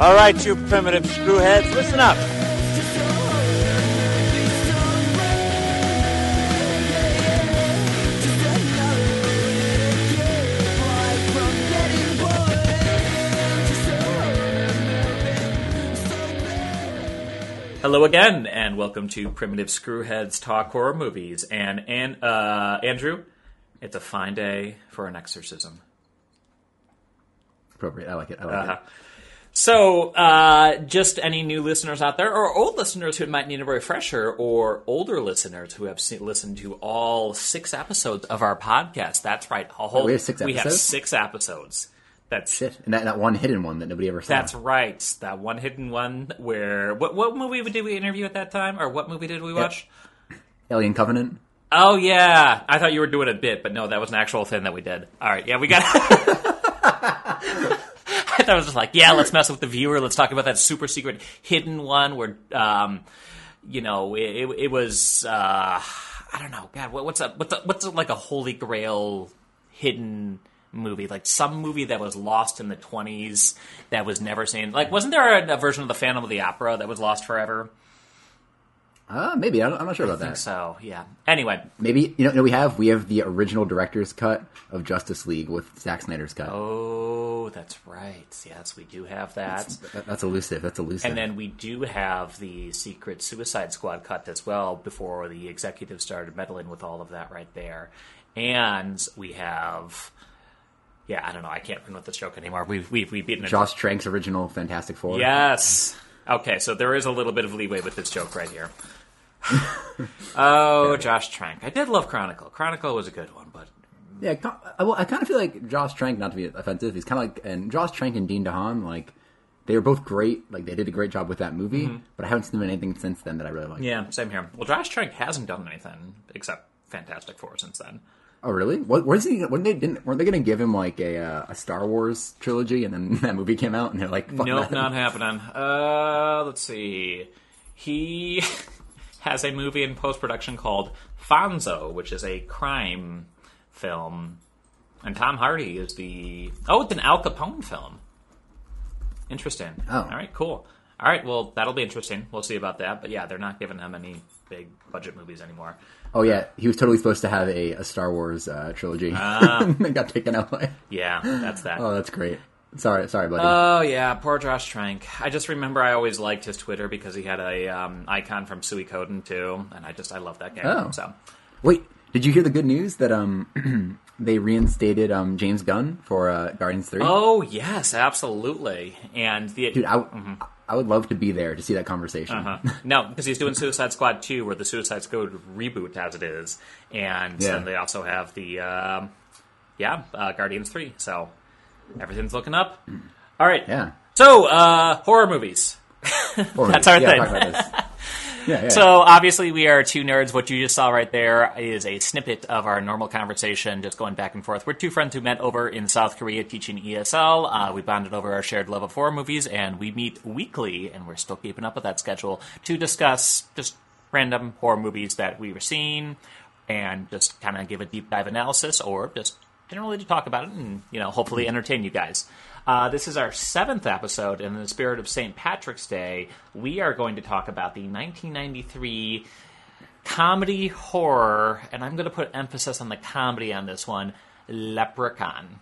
All right, you primitive screwheads, listen up. Hello again, and welcome to Primitive Screwheads Talk Horror Movies. And, and uh, Andrew, it's a fine day for an exorcism. Appropriate. I like it. I like Uh-huh. it. So, uh, just any new listeners out there, or old listeners who might need a refresher, or older listeners who have se- listened to all six episodes of our podcast. That's right. A whole, we have six We have episodes? six episodes. That's Shit. And that, that one hidden one that nobody ever saw. That's right. That one hidden one where what what movie did we interview at that time, or what movie did we watch? Alien Covenant. Oh yeah, I thought you were doing a bit, but no, that was an actual thing that we did. All right, yeah, we got. I was just like, yeah, let's mess with the viewer. Let's talk about that super secret hidden one where, um, you know, it, it, it was. Uh, I don't know, God, what, what's a what's a, what's a, like a holy grail hidden movie, like some movie that was lost in the twenties that was never seen. Like, wasn't there a, a version of the Phantom of the Opera that was lost forever? Uh, maybe. I don't, I'm not sure about I think that. so. Yeah. Anyway, Maybe you know, you know we have we have the original director's cut of Justice League with Zack Snyder's cut. Oh, that's right. Yes, we do have that. That- that's elusive. That's elusive. And then we do have the secret Suicide Squad cut as well before the executives started meddling with all of that right there. And we have, yeah, I don't know. I can't run with this joke anymore. We've we've, we've beaten it. Josh Trank's original Fantastic Four. Yes. Okay, so there is a little bit of leeway with this joke right here. oh, Josh Trank. I did love Chronicle. Chronicle was a good one, but Yeah. I- Well, I kind of feel like Josh Trank, not to be offensive, he's kind of like and Josh Trank and Dane DeHaan, like they were both great. Like they did a great job with that movie, but I haven't seen them in anything since then that I really like. Mm-hmm. yeah, same here. Well, Josh Trank hasn't done anything except Fantastic Four since then. Oh, really? What? Where's he? When they didn't? Weren't they going to give him like a uh, a Star Wars trilogy, and then that movie came out, and they're like, Fuck Nope, that. not happening. Uh, let's see. He has a movie in post production called Fonzo, which is a crime film, and Tom Hardy is the oh, it's an Al Capone film. Interesting. Oh. all right, cool. All right, well, that'll be interesting. We'll see about that. But yeah, they're not giving him any big budget movies anymore. Oh yeah, he was totally supposed to have a, a Star Wars uh, trilogy. Ah. it got taken away. Yeah, that's that. Oh, that's great. Sorry, sorry, buddy. Oh yeah, poor Josh Trank. I just remember I always liked his Twitter because he had a um, icon from Suikoden II, and I just I love that game. Oh. So Wait, did you hear the good news that um they reinstated um James Gunn for uh, Guardians Three? Oh yes, absolutely. And the Dude, I, Mm-hmm. I would love to be there to see that conversation. Uh-huh. no, because he's doing Suicide Squad two, where the Suicide Squad reboot as it is, and Yeah. then they also have the um, yeah uh, Guardians three. So everything's looking up. All right. Yeah. So uh, horror movies. Or- That's our yeah, thing. talk about this. Yeah, yeah. So obviously we are two nerds. What you just saw right there is a snippet of our normal conversation, just going back and forth. We're two friends who met over in South Korea teaching ESL. Uh, we bonded over our shared love of horror movies, and we meet weekly, and we're still keeping up with that schedule to discuss just random horror movies that we were seeing, and just kind of give a deep dive analysis, or just generally to talk about it, and you know, hopefully entertain you guys. Uh, this is our seventh episode, and in the spirit of St. Patrick's Day, we are going to talk about the 1993 comedy horror, and I'm going to put emphasis on the comedy on this one, Leprechaun.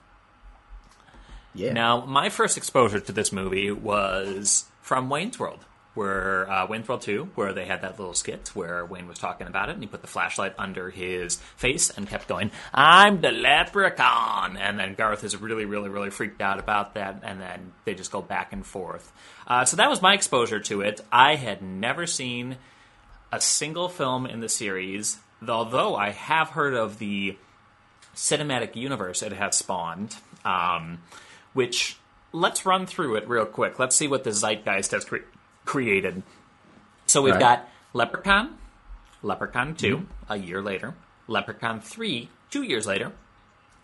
yeah. Now, my first exposure to this movie was from Wayne's World, where uh, World 2, where they had that little skit where Wayne was talking about it, and he put the flashlight under his face and kept going, "I'm the leprechaun," and then Garth is really, really, really freaked out about that, and then they just go back and forth. Uh, so that was my exposure to it. I had never seen a single film in the series, although I have heard of the cinematic universe it has spawned, um, which let's run through it real quick. Let's see what the zeitgeist has cre- created. So we've Right. got Leprechaun, Leprechaun 2, a year later, Leprechaun 3, two years later.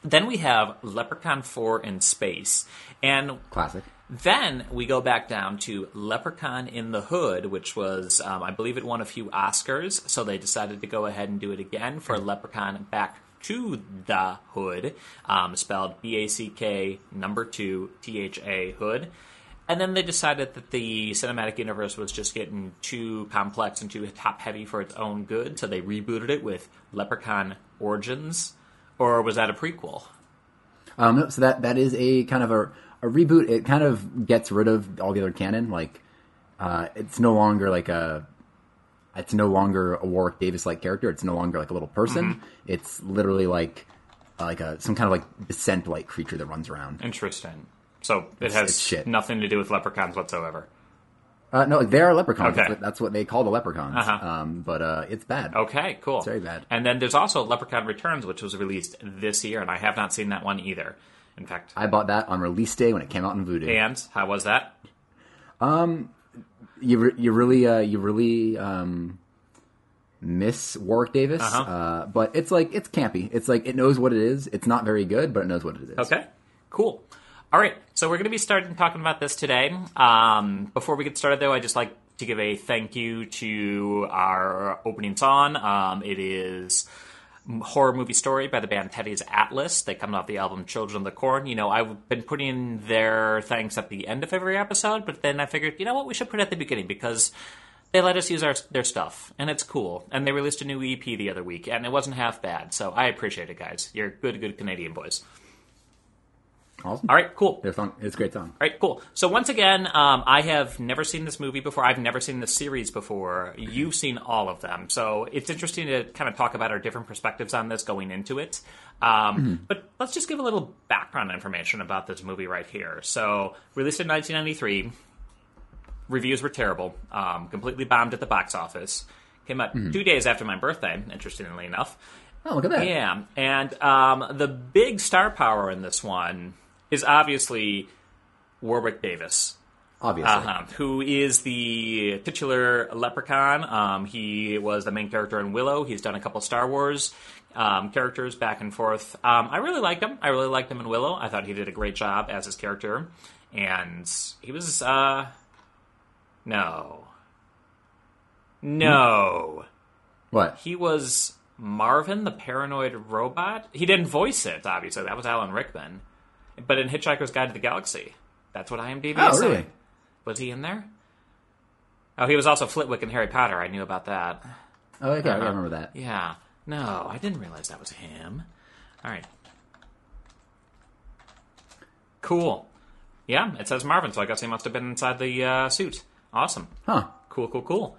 Then we have Leprechaun 4 in space. And Classic. then we go back down to Leprechaun in the Hood, which was, um, I believe, it won a few Oscars. So they decided to go ahead and do it again for Leprechaun Back to the Hood, um, spelled B A C K number two T H A Hood. And then they decided that the cinematic universe was just getting too complex and too top heavy for its own good, so they rebooted it with Leprechaun Origins. Or was that a prequel? Um, no, so that that is a kind of a, a reboot. It kind of gets rid of all the other canon. Like uh, it's no longer like a it's no longer a Warwick Davis like character. It's no longer like a little person. Mm-hmm. It's literally like like a some kind of like descent like creature that runs around. Interesting. So it It's- has it's nothing to do with leprechauns whatsoever. Uh, no, they are leprechauns. Okay. That's, what, that's what they call the leprechauns. Uh-huh. Um, but uh, it's bad. Okay, cool. It's very bad. And then there's also Leprechaun Returns, which was released this year, and I have not seen that one either. In fact, I bought that on release day when it came out in Vudu. and how was that? Um, you re- you really uh, you really um, miss Warwick Davis, Uh-huh. uh, but it's like it's campy. It's like it knows what it is. It's not very good, but it knows what it is. Okay, cool. All right, so we're going to be starting talking about this today. Um, before we get started, though, I'd just like to give a thank you to our opening song. Um, it is horror movie story by the band Teddy's Atlas. They come off the album Children of the Corn. You know, I've been putting their thanks at the end of every episode, but then I figured, you know what, we should put it at the beginning because they let us use our their stuff, and it's cool. And they released a new EP the other week, and it wasn't half bad. So I appreciate it, guys. You're good, good Canadian boys. Awesome. All right, cool. Their song, it's a great song. All right, cool. So once again, um, I have never seen this movie before. I've never seen this series before. You've seen all of them, so it's interesting to kind of talk about our different perspectives on this going into it. Um, But let's just give a little background information about this movie right here. So released in 1993, reviews were terrible, um, completely bombed at the box office. Came out two days after my birthday, interestingly enough. Oh, look at that. Yeah, and um, the big star power in this one is obviously Warwick Davis, Obviously. uh who is the titular leprechaun. Um, he was the main character in Willow. He's done a couple Star Wars um, characters back and forth. Um, I really liked him. I really liked him in Willow. I thought he did a great job as his character, and he was uh, no, no. What? He was Marvin, the paranoid robot. He didn't voice it, obviously. That was Alan Rickman. But in Hitchhiker's Guide to the Galaxy, that's what IMDb Oh, is saying. really? Was he in there? Oh, he was also Flitwick in Harry Potter. I knew about that. Oh, okay. Uh-huh. I remember that. Yeah. No, I didn't realize that was him. All right. Cool. Yeah, it says Marvin, so I guess he must have been inside the uh, suit. Awesome. Huh. Cool, cool, cool.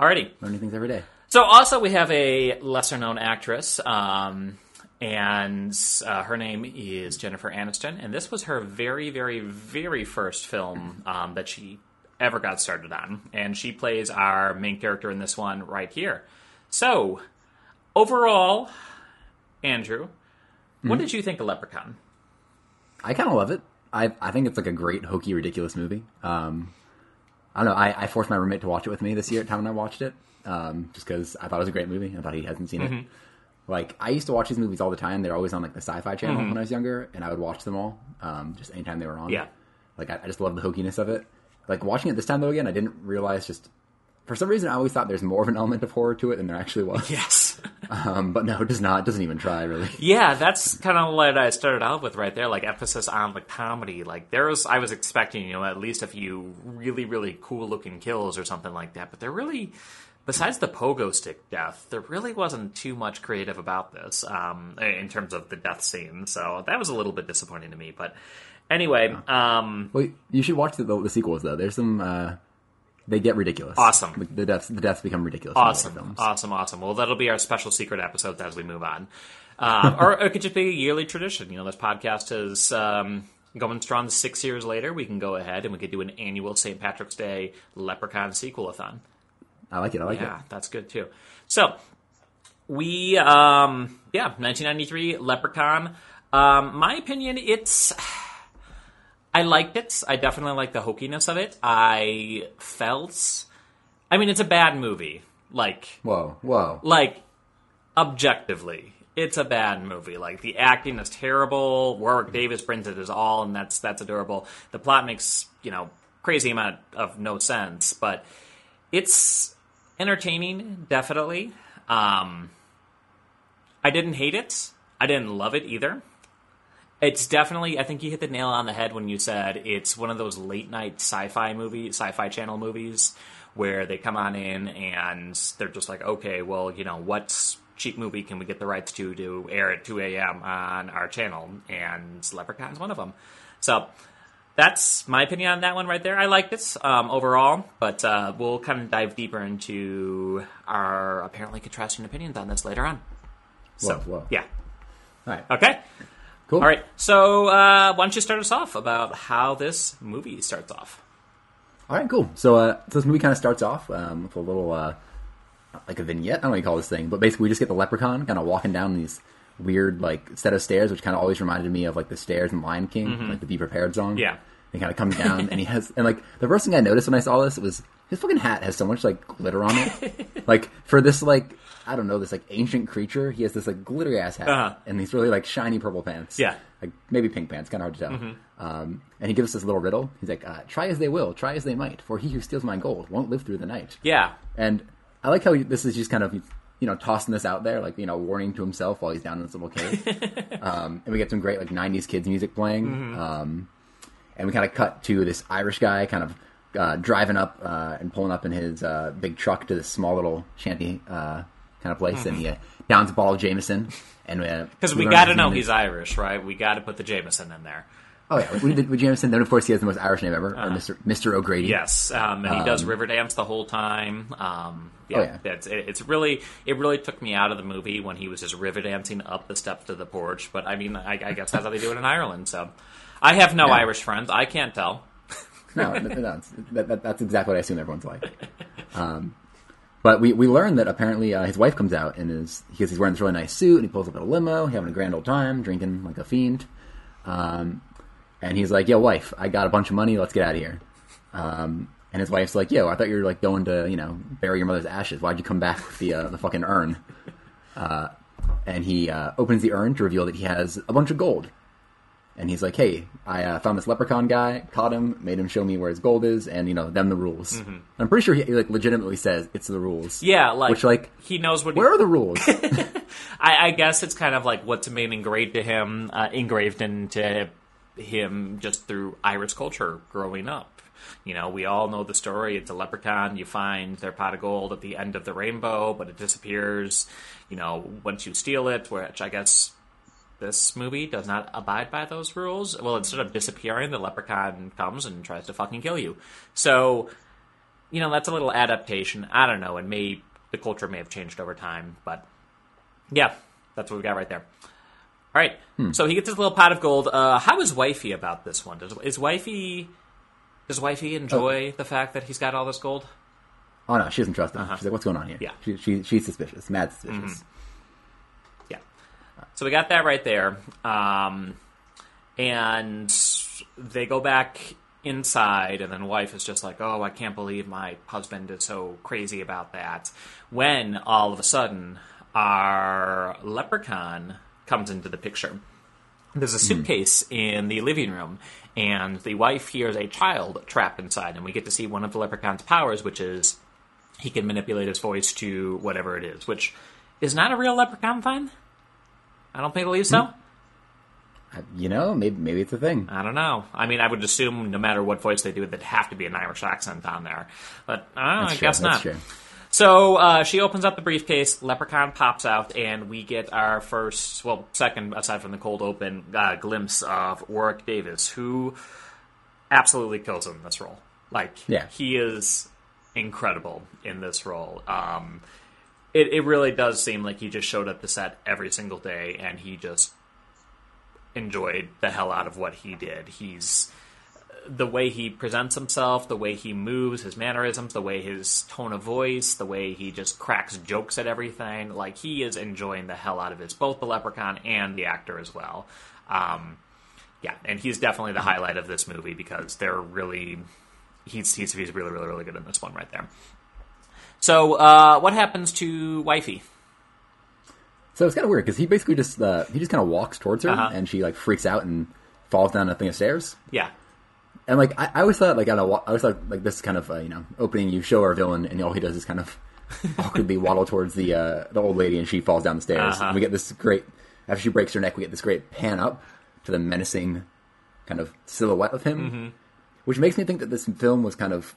Alrighty. Learning things every day. So also we have a lesser known actress, um, and uh, her name is Jennifer Aniston, and this was her very, very, very first film um, that she ever got started on, and she plays our main character in this one right here. So overall, Andrew, what did you think of Leprechaun? I kind of love it. I I think it's like a great hokey, ridiculous movie. Um, I don't know. I, I forced my roommate to watch it with me this year at time when I watched it, um, just because I thought it was a great movie. I thought he hasn't seen it. Like I used to watch these movies all the time. They're always on like the Sci-Fi Channel when I was younger, and I would watch them all um, just anytime they were on. Yeah. Like I, I just love the hokiness of it. Like watching it this time though again, I didn't realize just for some reason I always thought there's more of an element of horror to it than there actually was. Yes. Um, but no, it does not. It doesn't even try really. Yeah, that's kind of what I started out with right there, like emphasis on the comedy. Like there was, I was expecting, you know, at least a few really, really cool looking kills or something like that. But they're really, besides the pogo stick death, there really wasn't too much creative about this um, in terms of the death scene. So that was a little bit disappointing to me. But anyway, um, Well, you should watch the, the, sequels though. There's some. Uh, they get ridiculous. Awesome. The, deaths. The deaths become ridiculous. in Awesome, films. awesome, awesome. Well, that'll be our special secret episode as we move on, uh, or it could just be a yearly tradition. You know, this podcast is um, going strong six years later. We can go ahead and we could do an annual St. Patrick's Day Leprechaun sequelathon. I like it. I like Yeah, it. Yeah, that's good too. So we, um, yeah, 1993 Leprechaun. Um, my opinion, it's. I liked it. I definitely like the hokiness of it. I felt. I mean, it's a bad movie. Like, Whoa, whoa. like objectively it's a bad movie like the acting is terrible warwick davis brings it his all and that's that's adorable the plot makes you know crazy amount of no sense but it's entertaining definitely um i didn't hate it i didn't love it either It's definitely. I think you hit the nail on the head when you said it's one of those late night sci-fi movie, sci-fi channel movies where they come on in and they're just like, okay, well, you know, what's cheap movie can we get the rights to to air at 2 a.m. on our channel? And Leprechauns one of them. So that's my opinion on that one right there. I like this um, overall, but uh, we'll kind of dive deeper into our apparently contrasting opinions on this later on. So, Whoa, whoa. yeah. All right. Okay. Cool. All right. So, uh, why don't you start us off about how this movie starts off? All right, cool. So, uh, so this movie kind of starts off um, with a little, uh, like a vignette. I don't know what you call this thing, but basically we just get the leprechaun kind of walking down these weird, like, set of stairs, which kind of always reminded me of like the stairs in Lion King, like the Be Prepared song. Mm-hmm. Yeah. He kind of comes down, and he has, and like the first thing I noticed when I saw this was his fucking hat has so much like glitter on it. like for this, like I don't know, this like ancient creature, he has this like glittery ass hat Uh-huh. and these really like shiny purple pants. Yeah. like maybe pink pants, kind of hard to tell. Um, and he gives us this little riddle. He's like, uh, "Try as they will, try as they might, for he who steals my gold won't live through the night." Yeah. And I like how this is just kind of you know tossing this out there, like you know warning to himself while he's down in this little cave. um, and we get some great like '90s kids music playing. Um, and we kind of cut to this Irish guy kind of uh, driving up uh, and pulling up in his uh, big truck to this small little shanty uh, kind of place, and he uh, downs a bottle of Jameson. And uh, Because we learn got to know he's Irish, right? We got to put the Jameson in there. Oh yeah, with Jameson. Then of course he has the most Irish name ever, or Mr. Mr. O'Grady. Yes, um, and he does river dance the whole time. Um, yeah, Oh, yeah. It's, it, it's really it really took me out of the movie when he was just river dancing up the steps to the porch. But I mean, I, I guess that's how they do it in Ireland. So I have no Yeah. Irish friends. I can't tell. No, no, no, that, that, that's exactly what I assume everyone's like. Um, but we, we learn that apparently uh, his wife comes out and is because he's wearing this really nice suit and he pulls up at a limo, having a grand old time, drinking like a fiend. Um, and he's like, "Yo, wife, I got a bunch of money. Let's get out of here." Um, and his wife's like, "Yo, I thought you were like going to you know bury your mother's ashes. Why'd you come back with the uh, the fucking urn?" Uh, and he uh, opens the urn to reveal that he has a bunch of gold. And he's like, "Hey, I uh, found this leprechaun guy, caught him, made him show me where his gold is, and you know, them the rules." I'm pretty sure he like legitimately says it's the rules. Mm-hmm. Yeah, like which like he knows what. where he, are the rules? I, I guess it's kind of like what's made engraved to him, uh, engraved into him just through Irish culture growing up. You know, we all know the story. It's a leprechaun. You find their pot of gold at the end of the rainbow, but it disappears. You know, once you steal it, which I guess this movie does not abide by those rules. Well, instead of disappearing, the leprechaun comes and tries to fucking kill you. So, you know, that's a little adaptation. I don't know, and may the culture may have changed over time, but yeah, that's what we got right there. All right, so he gets his little pot of gold. Uh, how is Wifey about this one? Does is Wifey does Wifey enjoy the fact that he's got all this gold? oh no, she doesn't trust him. She's like, "What's going on here?" Yeah. she, she she's suspicious, mad suspicious. Yeah. So we got that right there. Um, and they go back inside, and then wife is just like, oh, I can't believe my husband is so crazy about that. When all of a sudden, our leprechaun comes into the picture. There's a suitcase in the living room, and the wife hears a child trapped inside, and we get to see one of the leprechaun's powers, which is he can manipulate his voice to whatever it is, which is not a real leprechaun thing. I don't think believe so. Uh, You know, maybe maybe it's a thing. I don't know. I mean, I would assume no matter what voice they do, there'd have to be an Irish accent on there. But I don't I true, guess that's not. So uh, she opens up the briefcase. Leprechaun pops out, and we get our first, well, second, aside from the cold open, uh, glimpse of Warwick Davis, who absolutely kills him in this role. Like, Yeah. he is incredible in this role. Um, it, it really does seem like he just showed up to set every single day, and he just enjoyed the hell out of what he did. He's the way he presents himself, the way he moves, his mannerisms, the way his tone of voice, the way he just cracks jokes at everything. Like he is enjoying the hell out of it, both the leprechaun and the actor as well. Um, yeah, and he's definitely the highlight of this movie because they're really he's he's he's really really really good in this one right there. So, uh, what happens to Wifey? So it's kind of weird because he basically just uh, he just kind of walks towards her Uh-huh. and she like freaks out and falls down a thing of stairs. Yeah, And like I, I always thought, like I, know, I always thought like this kind of uh, you know opening. You show our villain, and all he does is kind of awkwardly waddle towards the uh, the old lady, and she falls down the stairs. Uh-huh. And we get this great after she breaks her neck, we get this great pan up to the menacing kind of silhouette of him, which makes me think that this film was kind of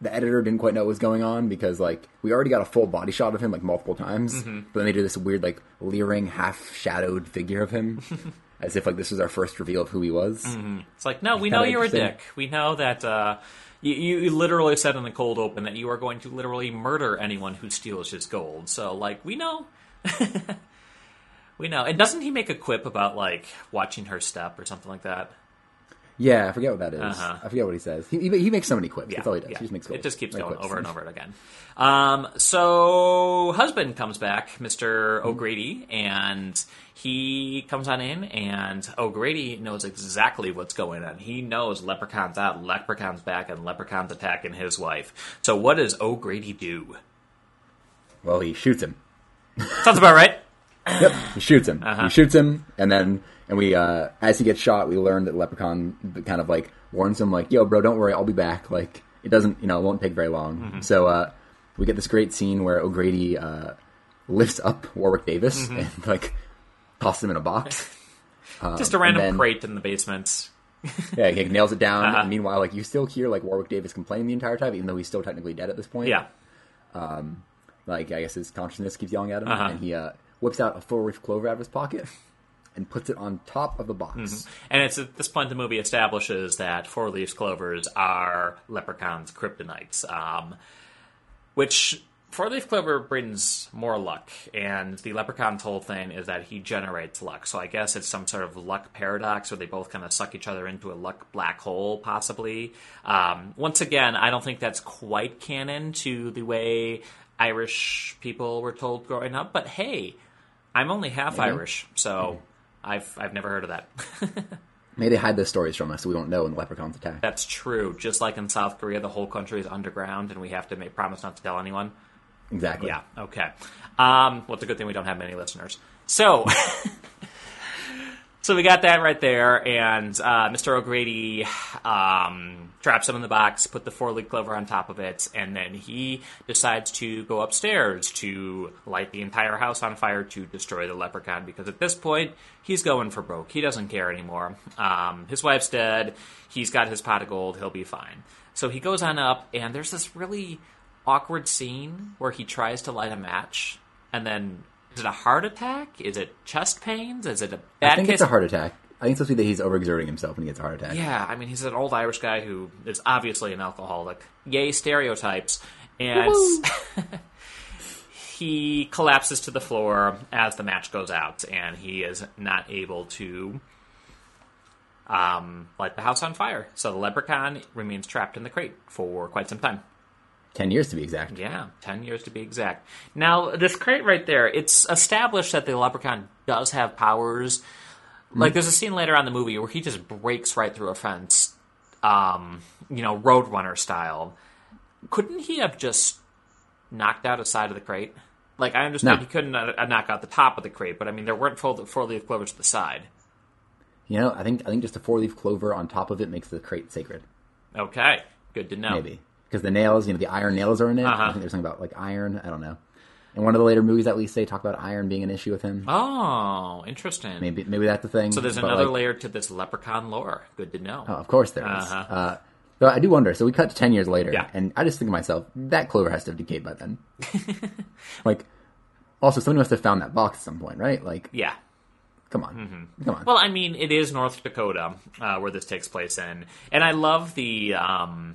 the editor didn't quite know what was going on because like we already got a full body shot of him like multiple times, but then they do this weird like leering half shadowed figure of him. As if like this was our first reveal of who he was. It's like, no, we know you're a dick. We know that uh, you, you literally said in the cold open that you are going to literally murder anyone who steals his gold. So, like, we know. we know. And doesn't he make a quip about, like, watching her step or something like that? Yeah, I forget what that is. Uh-huh. I forget what he says. He, he, he makes so many quips. That's all he does. yeah. He just makes quips. It just keeps going quips. over and over again. Um, so husband comes back, Mister Mm-hmm. O'Grady, and he comes on in, and O'Grady knows exactly what's going on. He knows Leprechaun's out, Leprechaun's back, and Leprechaun's attacking his wife. So what does O'Grady do? Well, he shoots him. Sounds about right. Yep, he shoots him. Uh-huh. He shoots him, and then and we uh, as he gets shot, we learn that Leprechaun kind of like warns him like, "Yo, bro, don't worry, I'll be back." Like it doesn't, you know, it won't take very long. Mm-hmm. So uh, we get this great scene where O'Grady uh, lifts up Warwick Davis Mm-hmm. and like tosses him in a box. Just a random then- crate in the basement. yeah, he nails it down. Uh-huh. And meanwhile, like you still hear like Warwick Davis complain the entire time, even though he's still technically dead at this point. Yeah. like I guess his consciousness keeps yelling at him, Uh-huh. and he uh, whips out a full leaf clover out of his pocket and puts it on top of the box. Mm-hmm. And it's at this point the movie establishes that four leaf clovers are Leprechaun's kryptonites, um, which four leaf clover brings more luck. And the Leprechaun's whole thing is that he generates luck. So I guess it's some sort of luck paradox where they both kind of suck each other into a luck black hole, possibly. Um, once again, I don't think that's quite canon to the way Irish people were told growing up. But hey, I'm only half Irish, so. I've I've never heard of that. Maybe they hide those stories from us so we don't know when the leprechauns attack. That's true. Just like in South Korea, the whole country is underground, and we have to make promise not to tell anyone. Exactly. Yeah. Okay. Um, well, it's a good thing we don't have many listeners. So, so we got that right there, and uh, Mr. O'Grady um, traps him in the box, put the four-leaf clover on top of it, and then he decides to go upstairs to light the entire house on fire to destroy the leprechaun. Because at this point, he's going for broke. He doesn't care anymore. Um, his wife's dead. He's got his pot of gold. He'll be fine. So he goes on up, and there's this really awkward scene where he tries to light a match, and then is it a heart attack? Is it chest pains? Is it a bad I think case? it's a heart attack. I think it's supposed to be that he's overexerting himself when he gets a heart attack. Yeah, I mean, he's an old Irish guy who is obviously an alcoholic. Yay, stereotypes. And he collapses to the floor as the match goes out, and he is not able to um, light the house on fire. So the leprechaun remains trapped in the crate for quite some time. Ten years to be exact. Yeah, 10 years to be exact. Now, this crate right there, it's established that the leprechaun does have powers. Like, there's a scene later on in the movie where he just breaks right through a fence, um, you know, Roadrunner style. Couldn't he have just knocked out a side of the crate? Like, I understand No. he couldn't uh, knock out the top of the crate, but I mean, there weren't four, four leaf clovers to the side. You know, I think I think just a four leaf clover on top of it makes the crate sacred. Okay, good to know. Maybe because the nails, you know, the iron nails are in it. Uh-huh. I think there's something about like iron. I don't know. In one of the later movies, at least, they talk about iron being an issue with him. Oh, interesting. Maybe maybe that's the thing. So there's but, another like, layer to this leprechaun lore. Good to know. Oh, of course there is. Uh-huh. Uh, though I do wonder. So we cut to ten years later, Yeah. and I just think to myself, that clover has to have decayed by then. like, also somebody must have found that box at some point, right? Like, Yeah. come on, come on. Well, I mean, it is North Dakota uh, where this takes place in, and I love the um,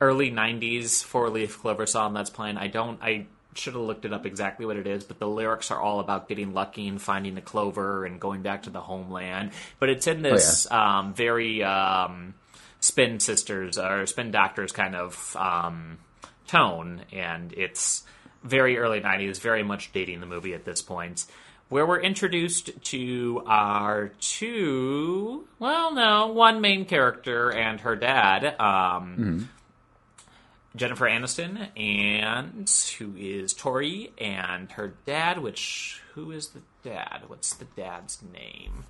early '90s four-leaf clover song that's playing. I don't. I should have looked it up exactly what it is, but the lyrics are all about getting lucky and finding the clover and going back to the homeland. But it's in this um, very um, spin sisters or spin doctors kind of um, tone, and it's very early 90s, very much dating the movie at this point, where we're introduced to our two, well, no, one main character and her dad, um, Jennifer Aniston, and who is Tori, and her dad, which, who is the dad? What's the dad's name?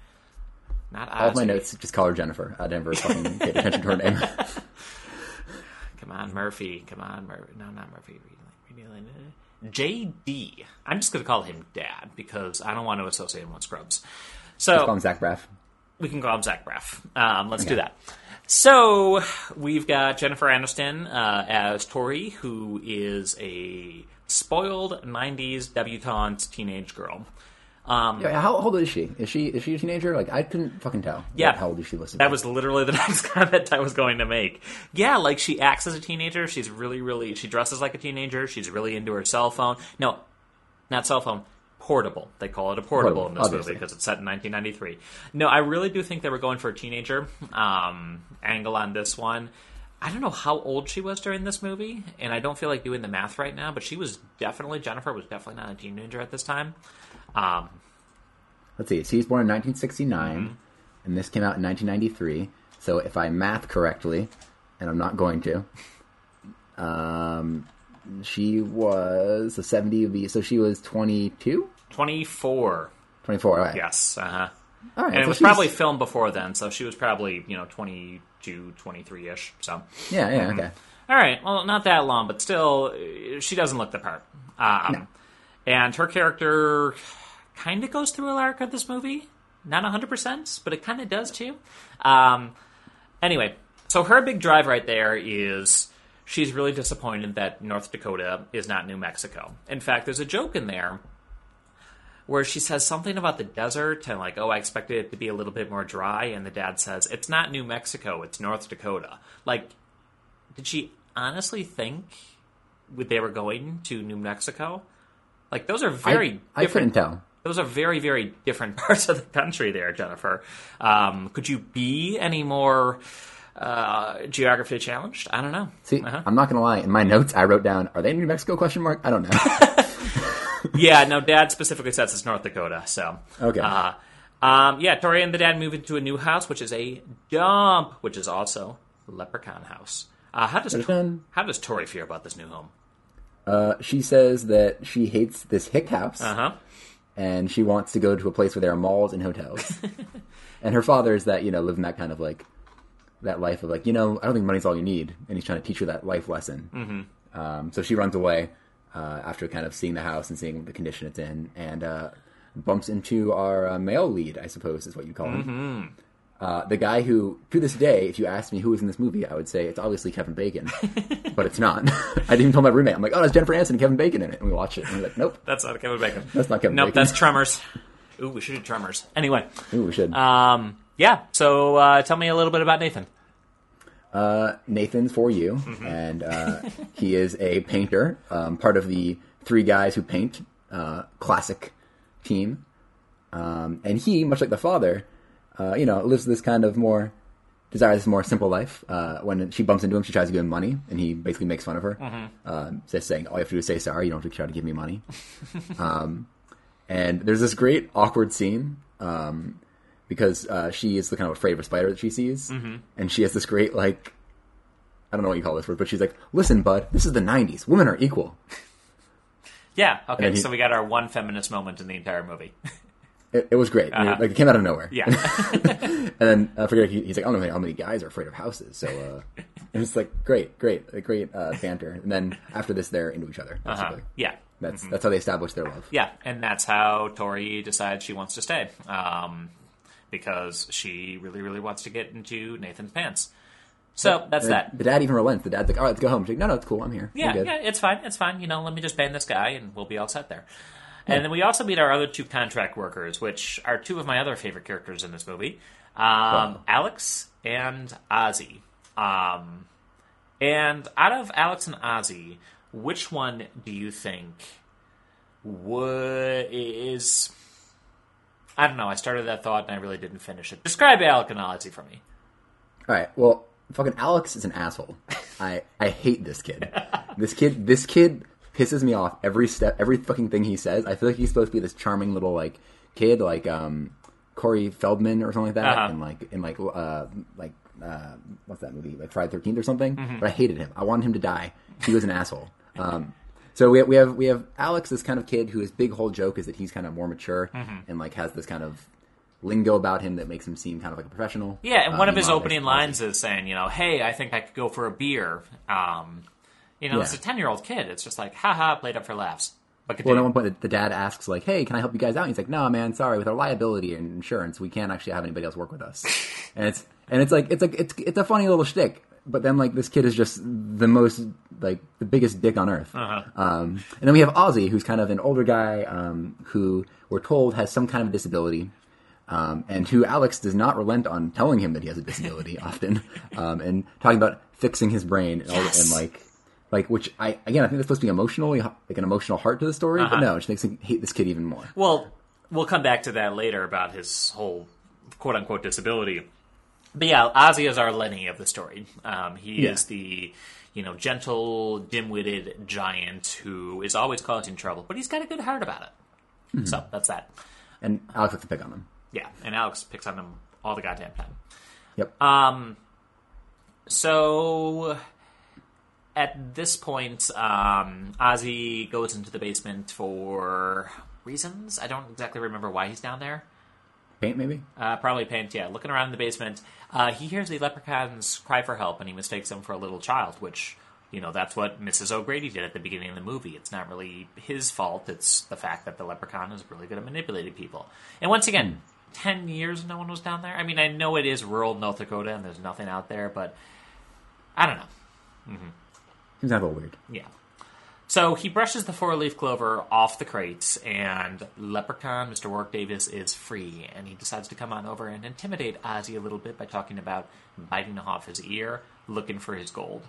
Not All of my notes just call her Jennifer. I never fucking paid attention to her name. Come on, Murphy. Come on, Murphy. No, not Murphy. JD. I'm just going to call him Dad because I don't want to associate him with Scrubs. So Let's call him Zach Braff. we can call him Zach Braff. Um, let's do that. So we've got Jennifer Aniston uh, as Tori, who is a spoiled '90s debutante teenage girl. Um, Yeah, how old is she? Is she is she a teenager? Like I couldn't fucking tell. Yeah. how old is she listed? That was literally the next comment I was going to make. Yeah, like she acts as a teenager. She's really, really. She dresses like a teenager. She's really into her cell phone. No, not cell phone. Portable. They call it a portable, Portable, in this obviously. movie because it's set in 1993. No, I really do think they were going for a teenager um, angle on this one. I don't know how old she was during this movie, and I don't feel like doing the math right now, but she was definitely Jennifer was definitely not a teenager at this time. Um, Let's see. She was born in 1969, Mm-hmm. and this came out in 1993. So if I math correctly, and I'm not going to, um, she was a 70 would be so she was 22, 24. 24. All right. Yes. Uh huh. All right. And it was probably filmed before then, so she was probably, you know, 22, 23 ish. So, Yeah. Yeah. Okay. all right. Well, not that long, but still, uh, she doesn't look the part. Um, And her character kind of goes through a arc of this movie. Not 100%, but it kind of does too. Um, anyway, so her big drive right there is she's really disappointed that North Dakota is not New Mexico. In fact, there's a joke in there where she says something about the desert and like, oh, I expected it to be a little bit more dry, and the dad says it's not New Mexico, it's North Dakota. Like, did she honestly think they were going to New Mexico? Like, those are very I, I different. couldn't tell. Those are very, very different parts of the country, there, Jennifer. Um, could you be any more uh, geography challenged? I don't know. See, Uh-huh. I'm not gonna lie. In my notes, I wrote down, "Are they in New Mexico?" Question mark. I don't know. yeah, no, Dad specifically says it's North Dakota. So Okay. uh, um, yeah, Tori and the dad move into a new house, which is a dump, which is also Leprechaun House. Uh, how does Dun-dun. how does Tori feel about this new home? uh, she says that she hates this hick house. Uh huh. and she wants to go to a place where there are malls and hotels. and her father is that you know living that kind of like that life of like you know I don't think money's all you need, and he's trying to teach her that life lesson. Mm-hmm. Um, so she runs away uh, after kind of seeing the house and seeing the condition it's in, and uh, bumps into our uh, male lead, I suppose is what you call him. Uh, the guy who, to this day, if you asked me who was in this movie, I would say it's obviously Kevin Bacon, but it's not. I didn't even tell my roommate. I'm like, oh, it's Jennifer Aniston and Kevin Bacon in it, and we watch it, and we're like, nope, That's not Kevin Bacon. That's not Kevin Nope, Bacon. that's Tremors. Ooh, we should do Tremors. Anyway, Ooh, we should. um, yeah. So uh, tell me a little bit about Nathan. Nathan's for you, and uh, he is a painter, um, part of the three guys who paint uh, classic team. Um, and he, much like the father, uh, you know, lives this kind of more desires this more simple life. Uh, when she bumps into him, she tries to give him money, and he basically makes fun of her, uh, just saying, "All you have to do is say sorry. You don't have to try to give me money." um, and there's this great awkward scene um, because uh, she is the kind of afraid of a spider that she sees, and she has this great like I don't know what you call this word, but she's like, "Listen, bud, this is the '90s. Women are equal." Yeah. Okay. he- so we got our one feminist moment in the entire movie. It, it was great. I mean, Uh-huh. like it came out of nowhere. Yeah. and then I forget. He, he's like, "I don't know how many guys are afraid of houses." So uh, and it's like great, great, like, great uh, banter. And then after this, they're into each other. Uh-huh. Yeah. That's that's how they establish their love. Yeah, and that's how Tori decides she wants to stay. Um, because she really, really wants to get into Nathan's pants. So that's that. The dad even relents. The dad's like, "All right, let's go home." She's like, "No, no, it's cool. I'm here. Yeah, yeah, it's fine. It's fine. You know, let me just ban this guy and we'll be all set there. And then we also meet our other two contract workers, which are two of my other favorite characters in this movie um, Wow. Alex and Ozzy. Um, and out of Alex and Ozzy, which one do you think would is. I don't know. I started that thought and I really didn't finish it. Describe Alec and Ozzy for me. All right. Well, fucking Alex is an asshole. I I hate this kid. This kid. This kid pisses me off every step, every fucking thing he says. I feel like he's supposed to be this charming little like kid, like um Corey Feldman or something like that, Uh-huh. and like in like uh like uh what's that movie like Friday Thirteenth or something. Mm-hmm. But I hated him. I wanted him to die. He was an asshole. Um. So we we have we have Alex, this kind of kid who his big whole joke is that he's kind of more mature Mm-hmm. and like has this kind of lingo about him that makes him seem kind of like a professional. Yeah, and Uh, one of his opening lines is saying, you know, hey, I think I could go for a beer. Um, you know, it's a 10 year old kid. It's just like, haha, played up for laughs. But Well, at one point, the, the dad asks, like, "Hey, can I help you guys out?" And he's like, "No, man, sorry. With our liability and insurance, we can't actually have anybody else work with us." and it's and it's like it's like it's it's a funny little shtick. But then, like, this kid is just the most like the biggest dick on earth. Uh-huh. Um, and then we have Ozzy, who's kind of an older guy um, who we're told has some kind of disability. Um, and who Alex does not relent on telling him that he has a disability often, um, and talking about fixing his brain and, all, Yes. and like like which I again I think that's supposed to be emotional, like an emotional heart to the story, Uh-huh. but no, it just makes me hate this kid even more. Well, we'll come back to that later about his whole quote unquote disability. But yeah, Ozzy is our Lennie of the story. Um, he Yeah. is the you know gentle, dim-witted giant who is always causing trouble, but he's got a good heart about it. Mm-hmm. So that's that. And Alex has to pick on him. Yeah, and Alex picks on him all the goddamn time. Yep. Um, so at this point, um, Ozzy goes into the basement for reasons. I don't exactly remember why he's down there. Paint maybe. Uh, probably paint, yeah. Looking around in the basement, uh, he hears the leprechauns cry for help, and he mistakes them for a little child, which, you know, that's what Mrs. O'Grady did at the beginning of the movie. It's not really his fault, it's the fact that the leprechaun is really good at manipulating people. And once again, 10 years no one was down there? I mean, I know it is rural North Dakota and there's nothing out there, but I don't know. Seems kind of a little weird. Yeah. So he brushes the four leaf clover off the crates, and Leprechaun, Mr. Warwick Davis, is free, and he decides to come on over and intimidate Ozzy a little bit by talking about biting off his ear, looking for his gold.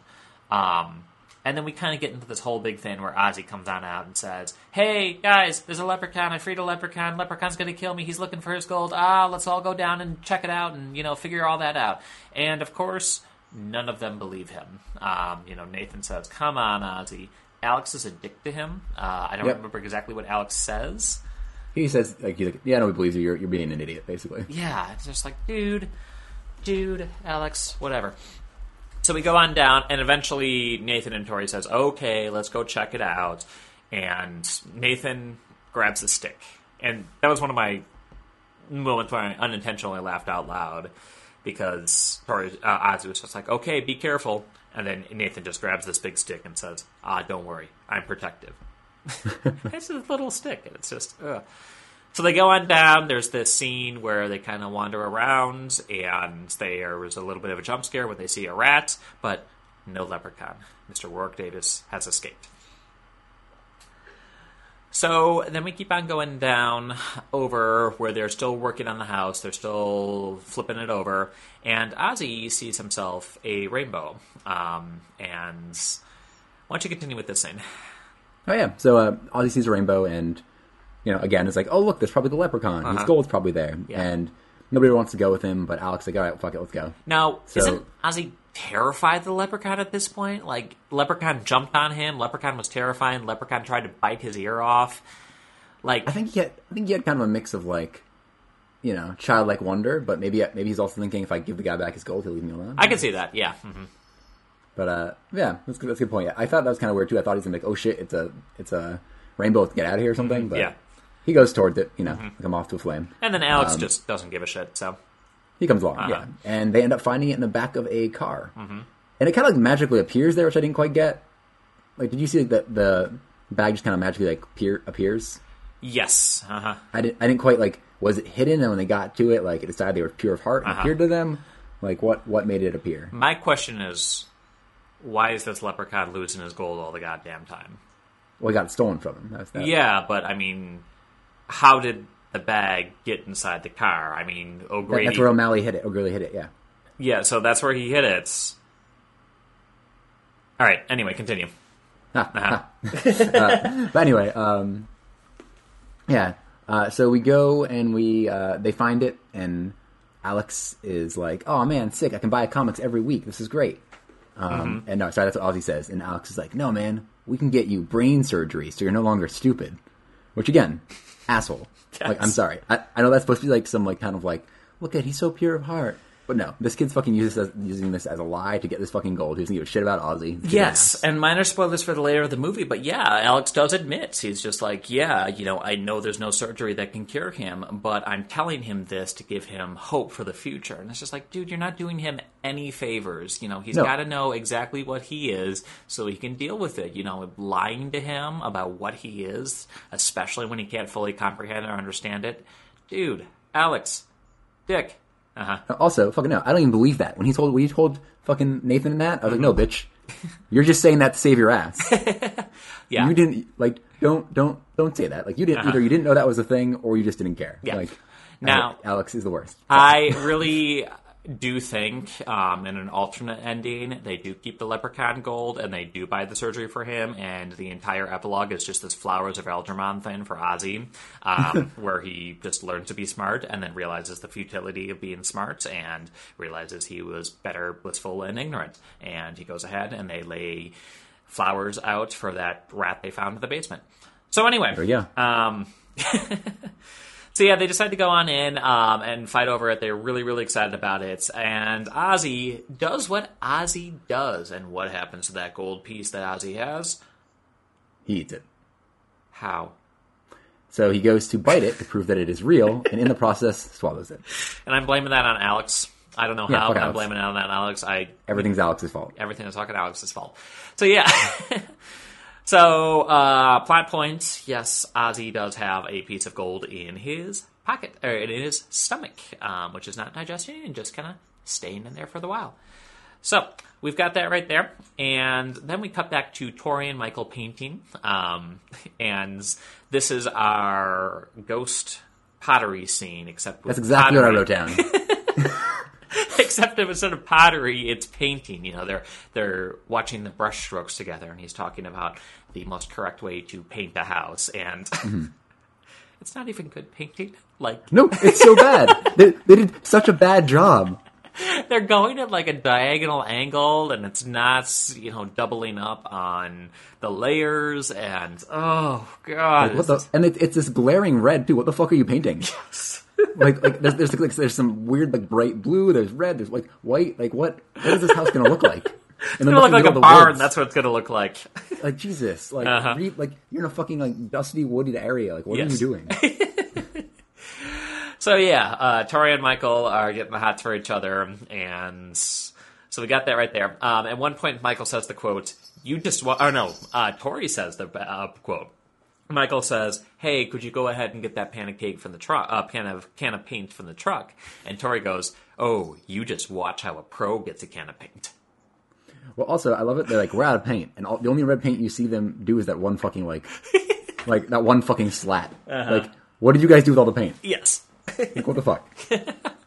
Um, and then we kind of get into this whole big thing where Ozzy comes on out and says, Hey, guys, there's a leprechaun. I freed a leprechaun. Leprechaun's going to kill me. He's looking for his gold. Ah, let's all go down and check it out and, you know, figure all that out. And of course, none of them believe him. Um, you know, Nathan says, Come on, Ozzy. Alex is a dick to him. Uh, I don't Yep. remember exactly what Alex says. He says like he's like, yeah, no, he believes you. You're you're being an idiot, basically. Yeah, it's just like, dude, dude, Alex, whatever. So we go on down, and eventually Nathan and Tori says, "Okay, let's go check it out." And Nathan grabs the stick, and that was one of my moments where I unintentionally laughed out loud because Tori uh, Ozzy was just like, "Okay, be careful," and then Nathan just grabs this big stick and says, "Ah, don't worry, I'm protective." it's a little stick, and it's just. Ugh. So they go on down. There's this scene where they kind of wander around, and there was a little bit of a jump scare when they see a rat, but no leprechaun. Mr. Warwick Davis has escaped. So then we keep on going down over where they're still working on the house. They're still flipping it over, and Ozzy sees himself a rainbow. Um, and why don't you continue with this scene? Oh yeah. So uh, Ozzy sees a rainbow, and you know, again, it's like, oh look, there's probably the leprechaun. His Uh-huh. gold's probably there, Yeah. and nobody wants to go with him. But Alex like, all right, fuck it, let's go. Now, So- isn't Ozzy terrified the leprechaun at this point? Like, leprechaun jumped on him. Leprechaun was terrifying. Leprechaun tried to bite his ear off. Like, I think he had, I think he had kind of a mix of like, you know, childlike wonder, but maybe maybe he's also thinking if I give the guy back his gold, he'll leave me alone. I can see that. Yeah. hmm But uh, yeah, that's good. That's a good point. Yeah, I thought that was kind of weird too. I thought he's gonna be like, oh shit, it's a it's a rainbow, get out of here or something. But Mm-hmm. Yeah. he goes towards it, you know, like I'm off to a flame. And then Alex Um, just doesn't give a shit. So, He comes along, Uh-huh. yeah, and they end up finding it in the back of a car, mm-hmm. and it kind of like magically appears there, which I didn't quite get. Like, did you see that the bag just kind of magically like appear, appears? yes. Uh huh. I didn't. I didn't quite like. Was it hidden, and when they got to it, like it decided they were pure of heart and Uh-huh. appeared to them? Like, what what made it appear? My question is, why is this leprechaun losing his gold all the goddamn time? Well, he got it stolen from him. That's that. Yeah, but I mean, how did the bag get inside the car? I mean, O'Grady. that's where O'Malley hit it. O'Grady hit it. Yeah. yeah, so that's where he hit it. All right. Anyway, continue. Uh-huh. But anyway, um, yeah. Uh, so we go and we uh, they find it, and Alex is like, "Oh man, sick! I can buy comics every week. This is great." Um, And no, sorry, that's what Ozzy says. And Alex is like, "No, man, we can get you brain surgery, so you're no longer stupid." Which again, asshole. Like, I'm sorry. I, I know that's supposed to be like some like kind of like, look at he's so pure of heart. But no, this kid's fucking uses this as, using this as a lie to get this fucking gold. He doesn't give a shit about Ozzy. Yes, and minor spoilers for the later of the movie, but yeah, Alex does admit he's just like, yeah, you know, I know there's no surgery that can cure him, but I'm telling him this to give him hope for the future. And it's just like, dude, you're not doing him any favors. You know, he's No. got to know exactly what he is so he can deal with it. You know, lying to him about what he is, especially when he can't fully comprehend or understand it, dude, Alex, Dick. Uh huh. Also, fucking no, I don't even believe that. When he told when he told fucking Nathan that, I was like, no, bitch, you're just saying that to save your ass. Yeah. You didn't like don't don't don't say that. Like you didn't either you didn't know that was a thing or you just didn't care. Yeah. Like Now- Ale- Alex is the worst. I really do think um, in an alternate ending they do keep the leprechaun gold and they do buy the surgery for him and the entire epilogue is just this flowers of Algernon thing for Ozzy um, where he just learns to be smart and then realizes the futility of being smart and realizes he was better blissful and ignorant and he goes ahead and they lay flowers out for that rat they found in the basement so anyway go. um, so yeah, they decide to go on in um, and fight over it. They're really, really excited about it. And Ozzy does what Ozzy does. And what happens to that gold piece that Ozzy has? he eats it. How? So he goes to bite it to prove that it is real, and in the process swallows it. And I'm blaming that on Alex. I don't know Yeah, how, I'm Alex. blaming it on that Alex. I Everything's Alex's fault. everything is fucking Alex's fault. So yeah. so uh plot point, yes, Ozzy does have a piece of gold in his pocket or in his stomach, um, which is not digesting and just kind of staying in there for the while. So we've got that right there, and then we cut back to Tori and Michael painting, um, and this is our ghost pottery scene, except That's exactly what I pottery wrote down. except instead of pottery, it's painting. You know, they're they're watching the brush strokes together, and he's talking about the most correct way to paint a house, and Mm-hmm. it's not even good painting. Like no, it's so bad. they, they did such a bad job. they're going at like a diagonal angle, and it's not you know doubling up on the layers, and oh god, What the? And it, it's this glaring red too. What the fuck are you painting? like, like there's, there's like there's some weird like bright blue. There's red. There's like white. Like what? What is this house gonna look like? And it's gonna look like a barn. That's what it's gonna look like. like Jesus. Like Uh-huh. read, like you're in a fucking like dusty wooded area. Like what are you doing? So yeah, uh, Tori and Michael are getting the hots for each other, and so we got that right there. Um, at one point, Michael says the quote, "You just wa-, oh no, uh, Tori says the uh, quote. Michael says, "Hey, could you go ahead and get that pan of cake from the truck? Uh, pan of can of paint from the truck?" And Tori goes, "Oh, you just watch how a pro gets a can of paint." Well, also I love it. They're like we're out of paint, and all, the only red paint you see them do is that one fucking like, like that one fucking slat. Uh-huh. Like what did you guys do with all the paint? Yes. Like what the fuck?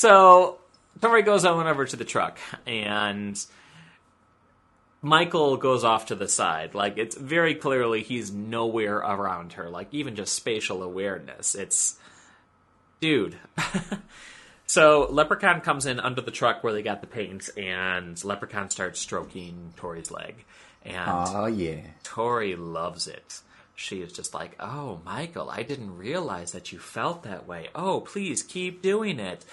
So Tori goes on over to the truck, and Michael goes off to the side. Like it's very clearly he's nowhere around her. Like even just spatial awareness. It's dude. so Leprechaun comes in under the truck where they got the paint, and Leprechaun starts stroking Tori's leg, and Oh yeah. Tori loves it. She is just like, oh, Michael, I didn't realize that you felt that way. Oh, please keep doing it.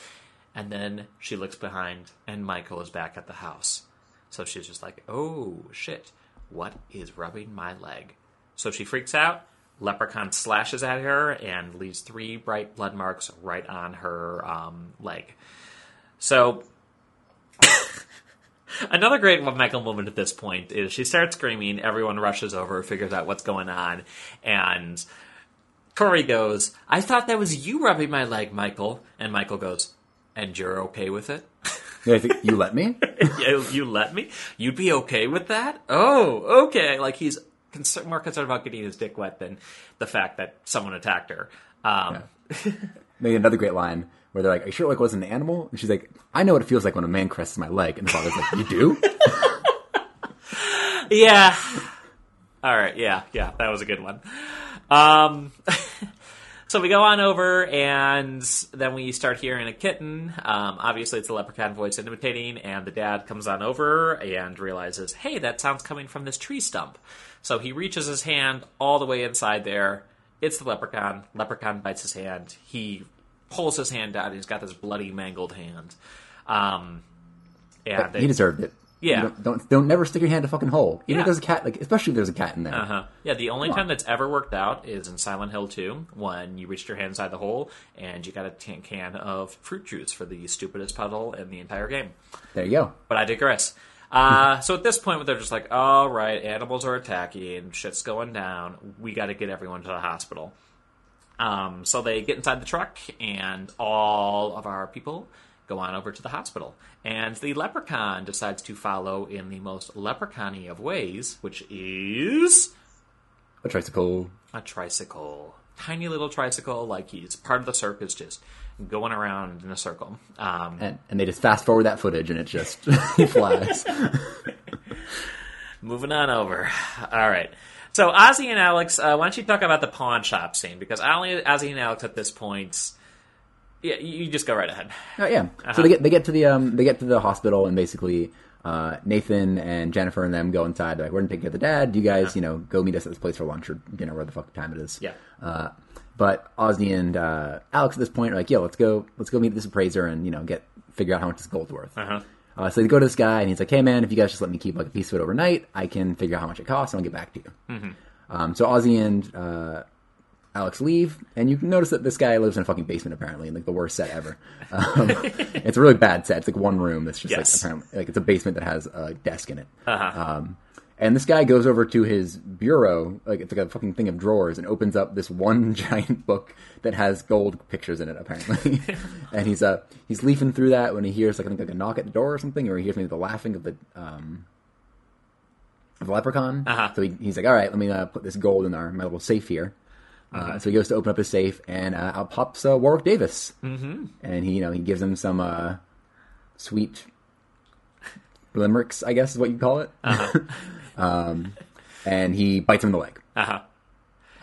And then she looks behind, and Michael is back at the house. So she's just like, oh, shit, what is rubbing my leg? So she freaks out. Leprechaun slashes at her and leaves three bright blood marks right on her um, leg. So Another great Michael moment at this point is she starts screaming. Everyone rushes over, figures out what's going on, and Corey goes, "I thought that was you rubbing my leg, Michael." And Michael goes, "And you're okay with it? Yeah, I think, you let me? you, you let me? You'd be okay with that? Oh, okay." Like he's more concerned about getting his dick wet than the fact that someone attacked her. Um, Maybe another great line where they're like, "Are you sure like wasn't an animal?" And she's like, "I know what it feels like when a man caresses my leg." And the father's like, "You do?" Yeah. All right. Yeah. Yeah. That was a good one. Um, so we go on over, and then we start hearing a kitten. Um, obviously, it's a leprechaun voice imitating, and the dad comes on over and realizes, hey, that sound's coming from this tree stump. So he reaches his hand all the way inside there. It's the leprechaun. Leprechaun bites his hand. He pulls his hand out. He's got this bloody, mangled hand. Um, yeah, they, he deserved it. Yeah. Don't, don't don't never stick your hand in a fucking hole. Even Yeah. if there's a cat, like especially if there's a cat in there. Uh-huh. Yeah, the only Come time on. that's ever worked out is in Silent Hill 2 when you reached your hand inside the hole and you got a tin can of fruit juice for the stupidest puddle in the entire game. There you go. But I digress. Uh, so at this point, they're just like, all right, animals are attacking, shit's going down, we got to get everyone to the hospital. Um, so they get inside the truck, and all of our people go on over to the hospital. And the leprechaun decides to follow in the most leprechaun of ways, which is A tricycle. a tricycle. Tiny little tricycle, like he's part of the circus, just going around in a circle. Um, And, and they just fast forward that footage and it just flies. Moving on over. All right. So Ozzy and Alex, uh, why don't you talk about the pawn shop scene? Because only Ozzy and Alex at this point, yeah, you you just go right ahead. Oh, yeah. So they get they get to the um they get to the hospital and basically uh, Nathan and Jennifer and them go inside. They're like, we're gonna take care of the dad. Do You guys, you know, go meet us at this place for lunch or dinner, where the fuck time it is. Yeah. Uh, but Ozzy and uh, Alex at this point are like, yo, let's go, let's go meet this appraiser and you know get figure out how much this gold's worth. Uh-huh. Uh, so they go to this guy and he's like, hey man, if you guys just let me keep like a piece of it overnight, I can figure out how much it costs and I'll get back to you. Um, so Ozzy and uh, Alex leave, and you notice that this guy lives in a fucking basement apparently, in like the worst set ever. Um, it's a really bad set. It's like one room that's just Yes. like apparently like it's a basement that has a desk in it. Uh-huh. Um, and this guy goes over to his bureau, like it's like a fucking thing of drawers, and opens up this one giant book that has gold pictures in it, apparently. and he's uh he's leafing through that when he hears like I think like a knock at the door or something, or he hears maybe the laughing of the um of the leprechaun. Uh-huh. So he, he's like, all right, let me uh, put this gold in our my little safe here. Uh, so he goes to open up his safe, and uh, out pops uh, Warwick Davis, mm-hmm. and he you know he gives him some uh, sweet limericks, I guess is what you call it. Um, and he bites him in the leg, Uh-huh.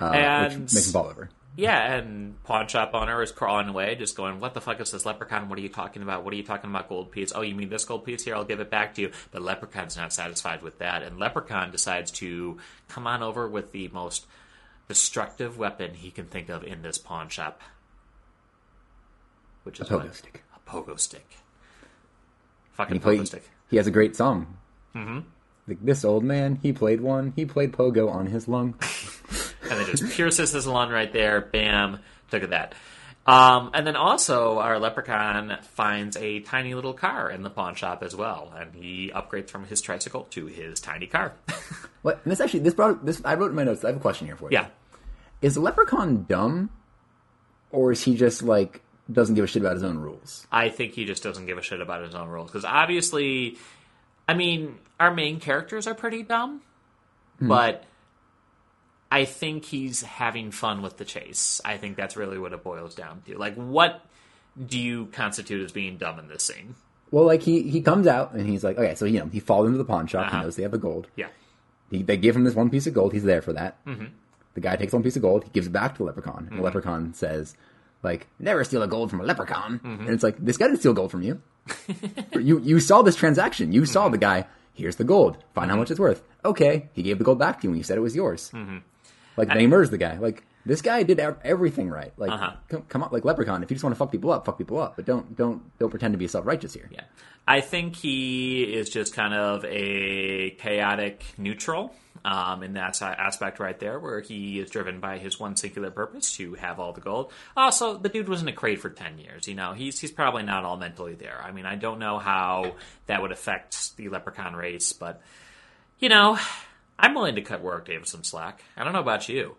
uh, And- which makes him fall over. Yeah, and pawn shop owner is crawling away, just going, "What the fuck is this leprechaun? What are you talking about? What are you talking about? Gold piece? Oh, you mean this gold piece here? I'll give it back to you." But leprechaun's not satisfied with that, and leprechaun decides to come on over with the most destructive weapon he can think of in this pawn shop, which is A pogo stick. A pogo stick. Fucking pogo played. stick. He has a great song. Mm-hmm. Like this old man, he played one. He played pogo on his lung. and then just pierces his lung right there. Bam, look at that. Um, and then also, our leprechaun finds a tiny little car in the pawn shop as well, and he upgrades from his tricycle to his tiny car. What? And this actually, this brought this. I wrote in my notes. I have a question here for you. yeah, Is the leprechaun dumb, or is he just like doesn't give a shit about his own rules? I think he just doesn't give a shit about his own rules because obviously, I mean, our main characters are pretty dumb, but I think he's having fun with the chase. I think that's really what it boils down to. Like, what do you constitute as being dumb in this scene? Well, like he he comes out and he's like, okay, so you know he falls into the pawn shop. Uh-huh. He knows they have the gold. Yeah. He, they give him this one piece of gold. He's there for that. Mm-hmm. The guy takes one piece of gold. He gives it back to the leprechaun. And the leprechaun says, like, never steal a gold from a leprechaun. Mm-hmm. And it's like, this guy didn't steal gold from you. you you saw this transaction. You saw the guy. Here's the gold. Find how mm-hmm. much it's worth. Okay, he gave the gold back to you when you said it was yours. Mm-hmm. Like then he murders the guy. Like this guy did everything right. Like Uh-huh. come, come on, like leprechaun. If you just want to fuck people up, fuck people up. But don't don't don't pretend to be self righteous here. Yeah. I think he is just kind of a chaotic neutral um, in that aspect right there, where he is driven by his one singular purpose to have all the gold. Also, the dude was in a crate for 10 years. You know, he's, he's probably not all mentally there. I mean, I don't know how that would affect the leprechaun race, but, you know, I'm willing to cut Warwick Davis some slack. I don't know about you,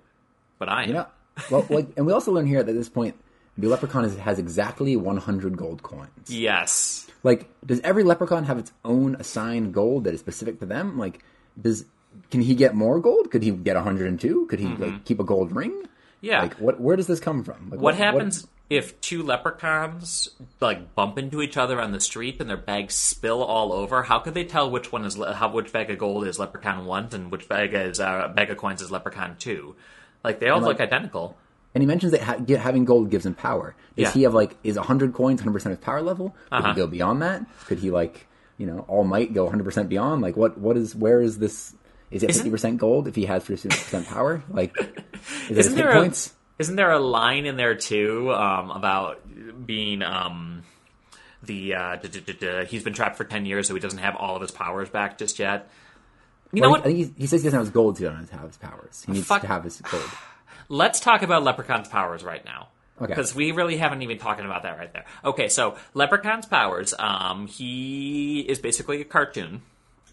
but I am. You know, well, like, and we also learn here that at this point, the leprechaun is, has exactly 100 gold coins. Yes. Like, does every leprechaun have its own assigned gold that is specific to them? Like, does can he get more gold? Could he get 102? Could he like keep a gold ring? Mm-hmm. Yeah. Like, what? Where does this come from? Like, What happens if two leprechauns like bump into each other on the street and their bags spill all over? How could they tell which one is le- how which bag of gold is leprechaun one and which bag is uh, bag of coins is leprechaun two? Like they all like- look identical. And he mentions that ha- having gold gives him power. Does Yeah. he have like is 100 coins 100 percent of his power level? Could Uh-huh. he go beyond that? Could he like you know all might go 100 percent beyond? Like what? What is? Where is this? Is it 50 percent gold if he has 50 percent power? Like, is isn't there a, points? isn't there a line in there too um, about being um, the uh, duh, duh, duh, he's been trapped for ten years, so he doesn't have all of his powers back just yet. You know what? he, I think he, he says he doesn't have his gold, so he doesn't have his powers. He needs Fuck. to have his gold. Let's talk about Leprechaun's powers right now. Okay. Because we really haven't even talking about that right there. Okay, so Leprechaun's powers. Um, he is basically a cartoon.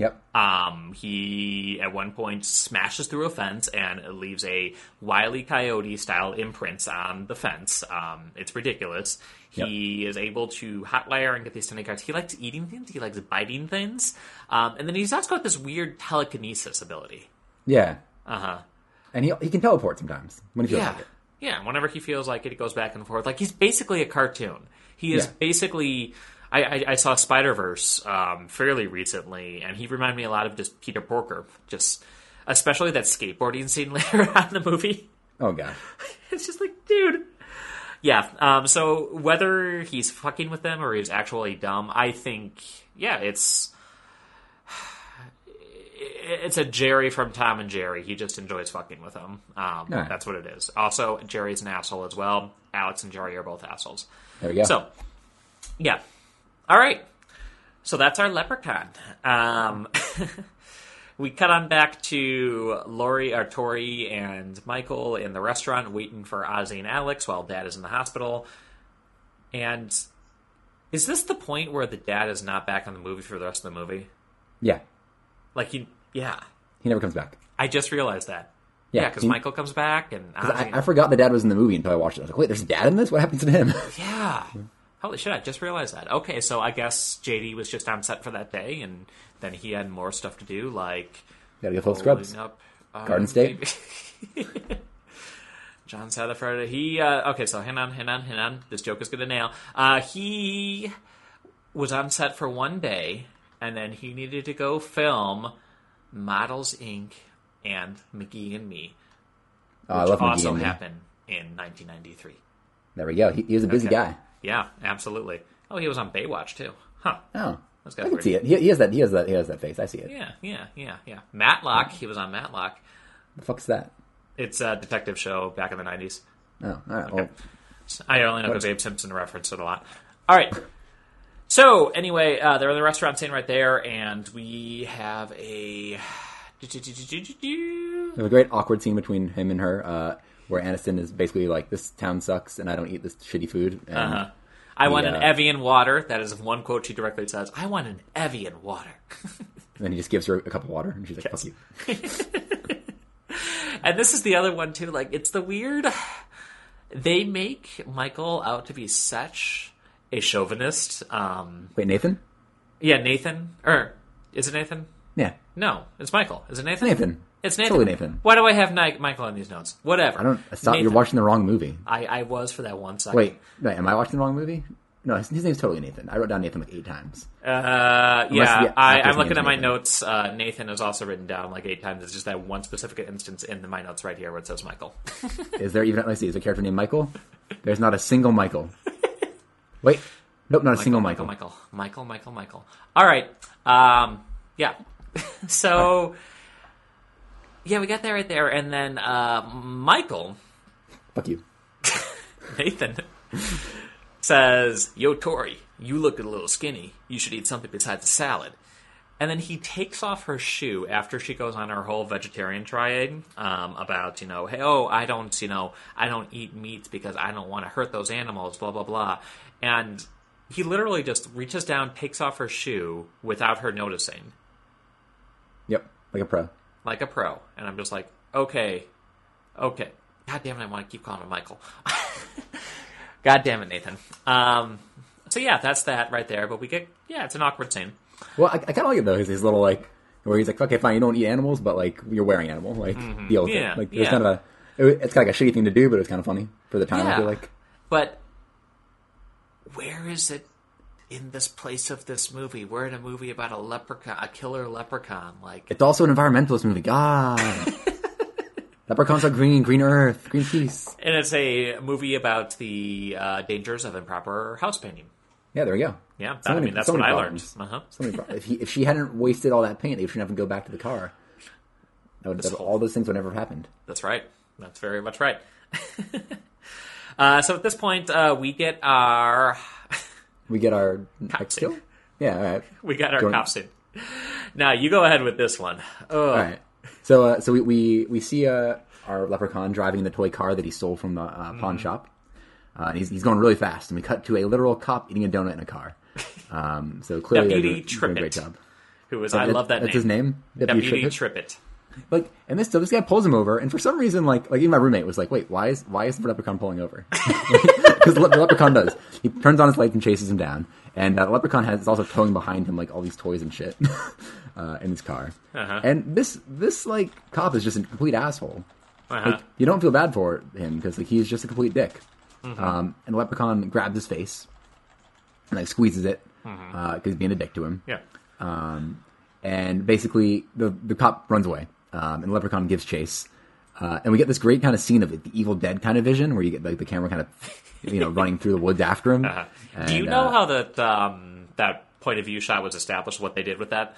Yep. Um, he at one point smashes through a fence and leaves a wily coyote style imprint on the fence. Um, it's ridiculous. He is able to hotwire and get these tiny cards. He likes eating things. He likes biting things. Um, and then he's also got this weird telekinesis ability. Yeah. Uh huh. And he he can teleport sometimes when he feels Yeah. like it. Yeah, whenever he feels like it, he goes back and forth. Like he's basically a cartoon. He is Yeah. basically. I, I, I saw Spider Verse um, fairly recently, and he reminded me a lot of just Peter Porker. Just especially that skateboarding scene later on in the movie. Oh god. It's just like, dude. Yeah. Um, so whether he's fucking with them or he's actually dumb, I think, yeah, it's it's a Jerry from Tom and Jerry. He just enjoys fucking with them. Um, Alright. That's what it is. Also, Jerry's an asshole as well. Alex and Jerry are both assholes. There we go. So, yeah. All right. So that's our leprechaun. Um, we cut on back to Lori, or Tori, and Michael in the restaurant waiting for Ozzy and Alex while Dad is in the hospital. And is this the point where the dad is not back in the movie for the rest of the movie? yeah. Like he, yeah. He never comes back. I just realized that. Yeah, Yeah, because he- Michael comes back and Ozzy. I, I forgot the dad was in the movie until I watched it. I was like, wait, there's a dad in this? What happens to him? Yeah. Holy shit, I just realized that. Okay, so I guess JD was just on set for that day, and then he had more stuff to do, like Gotta go full scrubs. up, uh, Garden State? John Sanderford, he, uh, okay, so hang on, hang on, hang on. This joke is gonna nail. Uh, he was on set for one day, and then he needed to go film Models Inc. and McGee and Me, Oh, I which love McGee also happened in 1993. There we go. He, he was a busy Okay. guy. Yeah, absolutely. Oh, he was on Baywatch too. Huh. Oh, That's I can see it. He, he has that. He has that. He has that face. I see it. Yeah, yeah, yeah, yeah. Matlock. He was on Matlock. The fuck's that? It's a detective show back in the nineties. Oh, all right. Well, I only know because Abe Simpson referenced it a lot. All right. So anyway, uh, they're in the restaurant scene right there, and we have a. there's a great awkward scene between him and her, uh, where Aniston is basically like, "This town sucks, and I don't eat this shitty food." And Uh-huh. I want an Yeah. Evian water. That is one quote she directly says. I want an Evian water. And then he just gives her a cup of water, and she's like, "Fuck you." And this is the other one too. Like it's the weird. They make Michael out to be such a chauvinist. Um, Wait, Nathan? yeah, Nathan. Or is it Nathan? Yeah, No, it's Michael. Is it Nathan? Nathan. It's Nathan. Totally Nathan. Why do I have Ni- Michael on these notes? Whatever. I don't. Stop. You're watching the wrong movie. I, I was for that one second. Wait, wait, am I watching the wrong movie? No, his, his name's totally Nathan. I wrote down Nathan like eight times. Uh, yeah, yeah, I, I'm looking at my Nathan. notes. Uh, Nathan is also written down like eight times. It's just that one specific instance in the, my notes right here where it says Michael. Is there even? Let's see. Is a character named Michael? There's not a single Michael. Wait, nope, not a single Michael. Michael, Michael, Michael, Michael. All right. Um, yeah. so, yeah, we got that right there, and then uh, Michael Fuck you. Nathan says, "Yo, Tori, you look a little skinny. You should eat something besides a salad." And then he takes off her shoe after she goes on her whole vegetarian triad um, about, you know, hey, oh, I don't, you know, I don't eat meats because I don't want to hurt those animals, blah blah blah. And he literally just reaches down, takes off her shoe without her noticing, Yep, like a pro. Like a pro. And I'm just like, okay, okay. God damn it, I want to keep calling him Michael. God damn it, Nathan. Um, so yeah, that's that right there. But we get, yeah, it's an awkward scene. Well, I, I kind of like it though. His, his little like where he's like, okay, fine, you don't eat animals, but like you're wearing animal, like deal with Mm-hmm. Yeah, it. Like there's yeah. kind of a. It, it's kind of like a shitty thing to do, but it's kind of funny for the time. I feel like But where is it in this place of this movie? We're in a movie about a leprechaun, a killer leprechaun. Like, it's also an environmentalist movie. God, leprechauns are green, green Earth, green peace. and it's a movie about the uh, dangers of improper house painting. Yeah, there we go. Yeah, that, So I mean that's so what many I learned. Uh-huh. So many if, he, if she hadn't wasted all that paint, they shouldn't have to go back to the car. That would, that, all those things would never have happened. That's right. That's very much right. uh, so at this point, uh, we get our we get our next kill. Yeah, all right. We got our Go on. cop scene. Now you go ahead with this one. Oh, All right. So, uh, so we, we we see uh, our leprechaun driving the toy car that he stole from the uh, pawn shop. Uh, and he's, he's going really fast, and we cut to a literal cop eating a donut in a car. Um, so clearly, Deputy a great Trippett. job. who is? I love that That's name. his name. Deputy Trippett? Trippett. Like, and this so this guy pulls him over, and for some reason, like, like even my roommate was like, "Wait, why is why is the leprechaun pulling over?" Because the, le- the leprechaun does. He turns on his lights and chases him down, and uh, the leprechaun has is also towing behind him like all these toys and shit uh, in his car. Uh-huh. And this this like cop is just a complete asshole. Uh-huh. Like, you don't feel bad for him because like he's just a complete dick. Mm-hmm. Um, and the leprechaun grabs his face and like squeezes it because Mm-hmm. he's being a dick to him Yeah. and basically the the cop runs away, um, and leprechaun gives chase, uh, and we get this great kind of scene of the Evil Dead kind of vision, where you get like the camera kind of you know running through the woods after him. Uh-huh. Do you know uh, how that um, that point of view shot was established? What they did with that?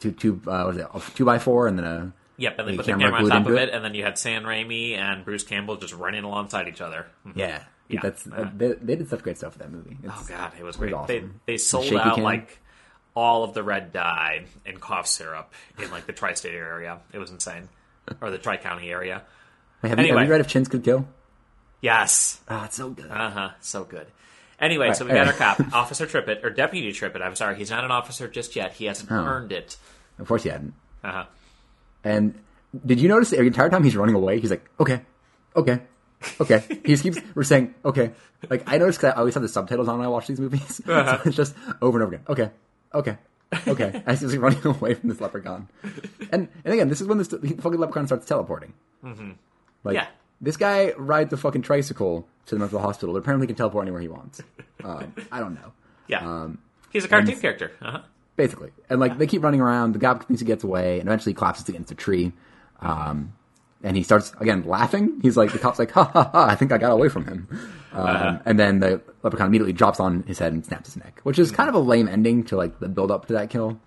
Two two uh, was it a two by four and then a Yep, and they The put the camera camera on top of it, it? and then you had Sam Raimi and Bruce Campbell just running alongside each other. yeah. Yeah. That's Uh-huh. they, they did such great stuff with that movie. Oh god, it was it was great. awesome. They they The sold shaky out cam. like all of the red dye and cough syrup in like the tri-state area. It was insane, or the tri-county area. Wait, have, you, Anyway. have you read If Chins Could Kill? Yes, Ah, it's so good. uh huh, so good. Anyway, Right, so we got our cop, Officer Trippett, or Deputy Trippett. I'm sorry, he's not an officer just yet. He hasn't Oh. earned it. Of course, he hadn't. Uh huh. And did you notice the entire time he's running away, he's like, okay, okay, okay. he just keeps we're saying, okay. Like I noticed 'cause I always have the subtitles on when I watch these movies. Uh-huh. so it's just over and over again. Okay, okay, okay. As he's like running away from this leprechaun. And and again, this is when this the fucking leprechaun starts teleporting. Mm-hmm. Like Yeah. this guy rides a fucking tricycle to the mental hospital, but apparently can teleport anywhere he wants. Um, I don't know. Yeah, Um, he's a cartoon character. Uh huh. basically. And like they keep running around, the guy thinks he gets away, and eventually collapses against a tree. Um, and he starts again laughing. He's like, the cop's like, ha ha ha! I think I got away from him. Um, And then the leprechaun immediately drops on his head and snaps his neck, which is kind of a lame ending to like the build up to that kill.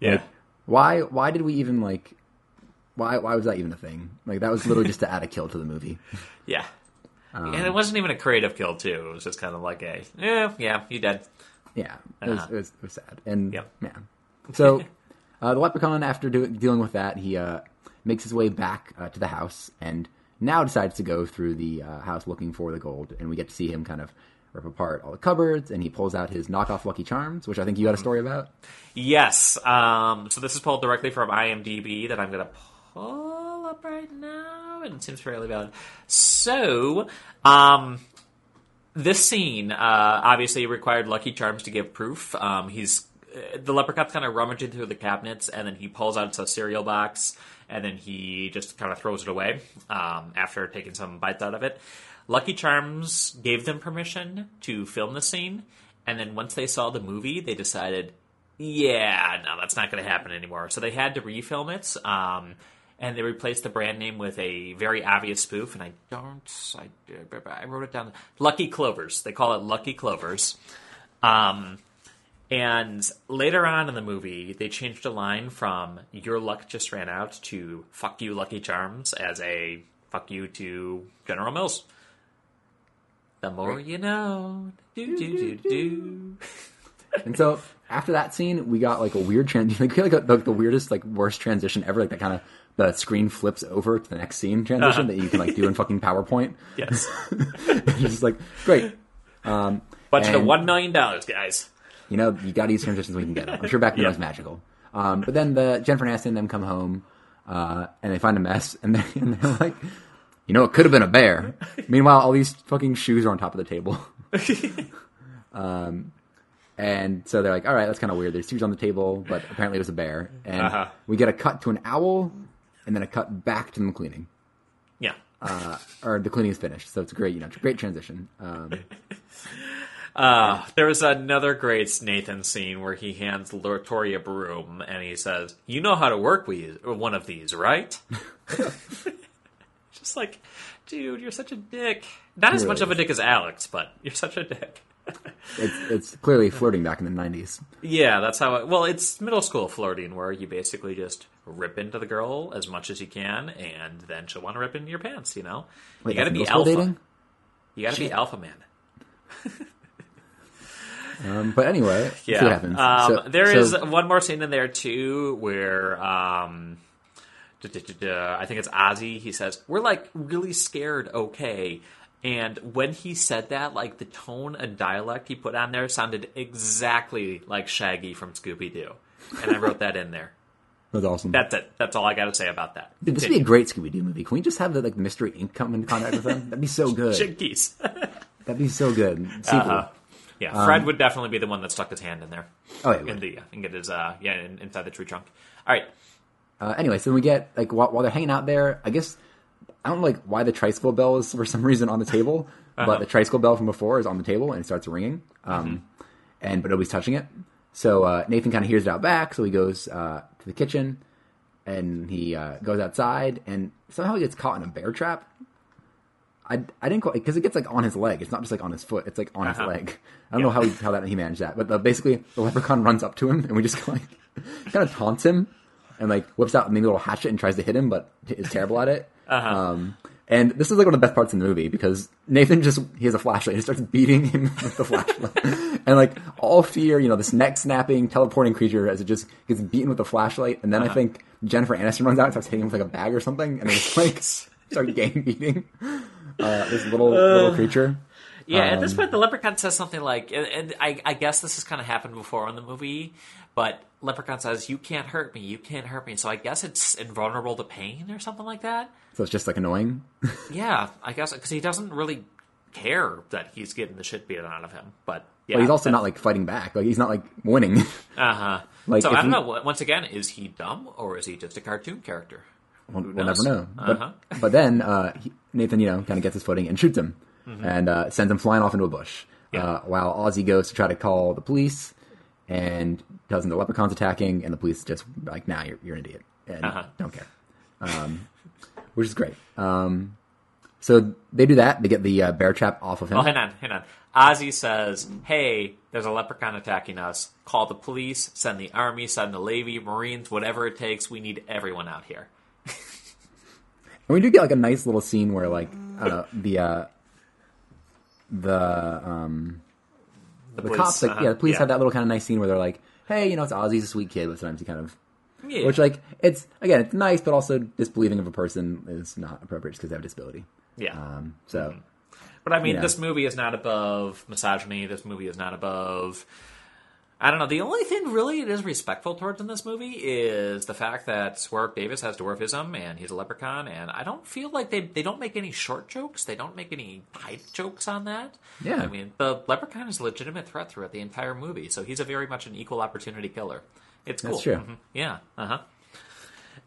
Yeah. Like, why? Why did we even like? Why? Why was that even a thing? Like that was literally just to add a kill to the movie. Yeah. Um, and it wasn't even a creative kill too. It was just kind of like a yeah, yeah, you dead. Yeah, it was, Uh-huh. it was, it was sad. And Yep. man, so uh, the leprechaun, after do, dealing with that, he uh, makes his way back uh, to the house and now decides to go through the uh, house looking for the gold. And we get to see him kind of rip apart all the cupboards, and he pulls out his knockoff Lucky Charms, which I think you had a story about. Yes. Um, so this is pulled directly from IMDb that I'm going to pull up right now, and it seems fairly valid. So, um, this scene uh, obviously required Lucky Charms to give proof. Um, he's uh, the leprechaun's kind of rummaging through the cabinets, and then he pulls out a cereal box, and then he just kind of throws it away um, after taking some bites out of it. Lucky Charms gave them permission to film the scene, and then once they saw the movie, they decided, yeah, no, that's not going to happen anymore. So they had to refilm it. Um, and they replaced the brand name with a very obvious spoof, and I don't, I, I wrote it down. Lucky Clovers. They call it Lucky Clovers. Um, and later on in the movie, they changed a line from "Your luck just ran out" to "Fuck you, Lucky Charms" as a "fuck you" to General Mills. The more you know. Do do do do. And so after that scene, we got like a weird transition, like, a, like the weirdest, like worst transition ever. Like that kind of the screen flips over to the next scene transition Uh-huh. that you can like do in fucking PowerPoint. Yes, it's just like great. Um, budget of one million dollars, guys. You know, you got to use transitions when you can get them. I'm sure back then Yeah. it was magical. Um, but then the Jennifer Aniston and them come home, uh, and they find a mess, and they're, and they're like, you know, it could have been a bear. Meanwhile, all these fucking shoes are on top of the table. um, and so they're like, all right, that's kind of weird. There's shoes on the table, but apparently it was a bear. And Uh-huh. we get a cut to an owl, and then a cut back to them cleaning. Yeah. Uh, or the cleaning is finished, so it's a great, you know, great transition. Um, Uh, there was another great Nathan scene where he hands Latoria a broom and he says, "You know how to work with one of these, right?" Just like, dude, you're such a dick. Not as He much really of a dick as Alex, but you're such a dick. it's it's clearly flirting back in the '90s. Yeah, that's how. It, well, it's middle school flirting where you basically just rip into the girl as much as you can, and then she'll want to rip into your pants. You know, Wait, you got to be alpha. dating? You got to be alpha man. Um, but anyway, see Yeah. what happens. Um, So- there is so- one more scene in there too where um, duh, duh, duh, duh, I think it's Ozzy. He says, "We're like really scared." Okay. And when he said that, like the tone and dialect he put on there sounded exactly like Shaggy from Scooby Doo, and I wrote that in there. That was awesome. That's it. That's all I got to say about that. Dude, this would be a great Scooby Doo movie. Can we just have the like Mystery Inc. come into contact with them? That'd be so good. Jinkies. That'd be so good. Sequel. Uh-huh. Yeah, Fred would definitely be the one that stuck his hand in there. Oh, yeah, in would. the and get his uh yeah in, inside the tree trunk. All right, Uh, anyway, so we get like while, while they're hanging out there, I guess I don't know like why the tricycle bell is for some reason on the table, Uh-huh. but the tricycle bell from before is on the table and it starts ringing. Um, Mm-hmm. and but nobody's touching it. So uh, Nathan kind of hears it out back, so he goes uh, to the kitchen and he uh, goes outside and somehow he gets caught in a bear trap. I, I didn't quite because it gets like on his leg. It's not just like on his foot. It's like on his Uh-huh. leg. I don't know how he, how that he managed that, but uh, basically the leprechaun runs up to him and we just like kind of taunts him and like whips out maybe a little hatchet and tries to hit him, but is terrible at it. Uh-huh. Um, and this is like one of the best parts in the movie because Nathan just he has a flashlight and starts beating him with the flashlight, and like all fear, you know, this neck snapping, teleporting creature as it just gets beaten with the flashlight, and then Uh-huh. I think Jennifer Aniston runs out and starts hitting him with like a bag or something, and just like start gang beating uh, this little little creature. Yeah, at this Um, point, the leprechaun says something like, and, and I, I guess this has kind of happened before in the movie, but leprechaun says, "You can't hurt me. You can't hurt me." So I guess it's invulnerable to pain or something like that. So it's just like annoying. Yeah, I guess because he doesn't really care that he's getting the shit beaten out of him. But yeah, but he's also not like fighting back. Like he's not like winning. Uh huh. like, so I don't he- know. Once again, is he dumb or is he just a cartoon character? We'll, we'll never know. But, Uh-huh. but then uh, he, Nathan, you know, kind of gets his footing and shoots him and uh, sends him flying off into a bush. Mm-hmm. Yeah. Uh, while Ozzy goes to try to call the police and tells him the leprechaun's attacking, and the police just like, "Nah, you're, you're an idiot and Uh-huh. don't care," um, which is great. Um, so they do that. They get the uh, bear trap off of him. Oh, hang on, hang on. Ozzy says, "Hey, there's a leprechaun attacking us. Call the police. Send the army. Send the navy, marines, whatever it takes. We need everyone out here." And we do get like a nice little scene where like uh, the uh, the um, the, police, cops like uh-huh, yeah the police yeah. have that little kind of nice scene where they're like hey you know it's Ozzy's a sweet kid but sometimes he kind of Yeah. which like it's again it's nice but also disbelieving of a person is not appropriate because they have a disability yeah. um, so But I mean, Yeah. this movie is not above misogyny. This movie is not above. I don't know. The only thing really it is respectful towards in this movie is the fact that Warwick Davis has dwarfism and he's a leprechaun, and I don't feel like they they don't make any short jokes. They don't make any pipe jokes on that. Yeah. I mean, the leprechaun is a legitimate threat throughout the entire movie, so he's a very much an equal opportunity killer. It's cool. That's true. Mhm. Yeah. Uh huh.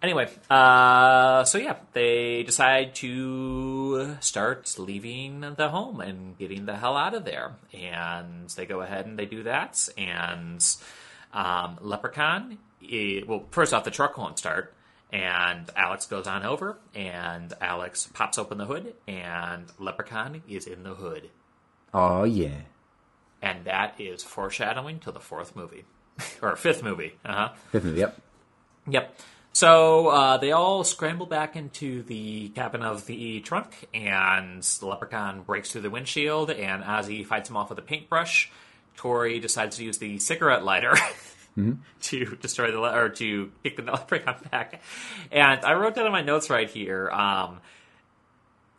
Anyway, uh, so yeah, they decide to start leaving the home and getting the hell out of there. And they go ahead and they do that. And um, Leprechaun, eh, well, first off, the truck won't start. And Alex goes on over, and Alex pops open the hood, and Leprechaun is in the hood. oh yeah And that is foreshadowing to the fourth movie. or fifth movie. Uh huh. fifth movie yep Yep. So uh, they all scramble back into the cabin of the trunk, and the leprechaun breaks through the windshield, and Ozzy fights him off with a paintbrush. Tori decides to use the cigarette lighter to destroy the le- or to kick the leprechaun back. And I wrote down in my notes right here. Um,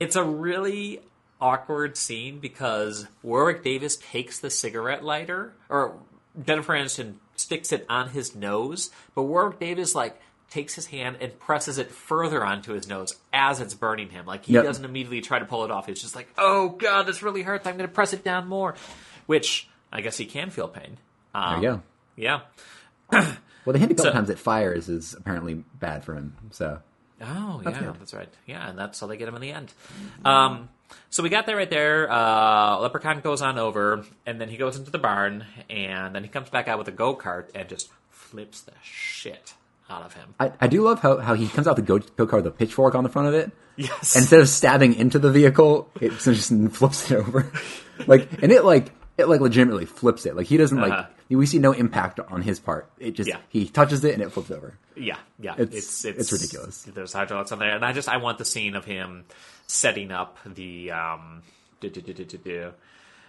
it's a really awkward scene because Warwick Davis takes the cigarette lighter, or Jennifer Aniston sticks it on his nose, but Warwick Davis like takes his hand and presses it further onto his nose as it's burning him. Like he Yep. doesn't immediately try to pull it off. He's just like, "Oh God, this really hurts. I'm going to press it down more," which I guess he can feel pain. there Um, you go Yeah. well the hint a couple So- times that fires is apparently bad for him so Oh, yeah, good. that's right. Yeah, and that's how they get him in the end. Um, so we got that right there. Uh, Leprechaun goes on over, and then he goes into the barn, and then he comes back out with a go kart and just flips the shit out of him. I, I do love how, how he comes out the go go kart with a pitchfork on the front of it Yes. instead of stabbing into the vehicle, it just flips it over. like, and it like it like legitimately flips it. Like he doesn't Uh-huh. like we see no impact on his part. It just Yeah. he touches it and it flips over. Yeah, yeah, It's- it's ridiculous. There's hydraulics on there, and I just I want the scene of him setting up the um,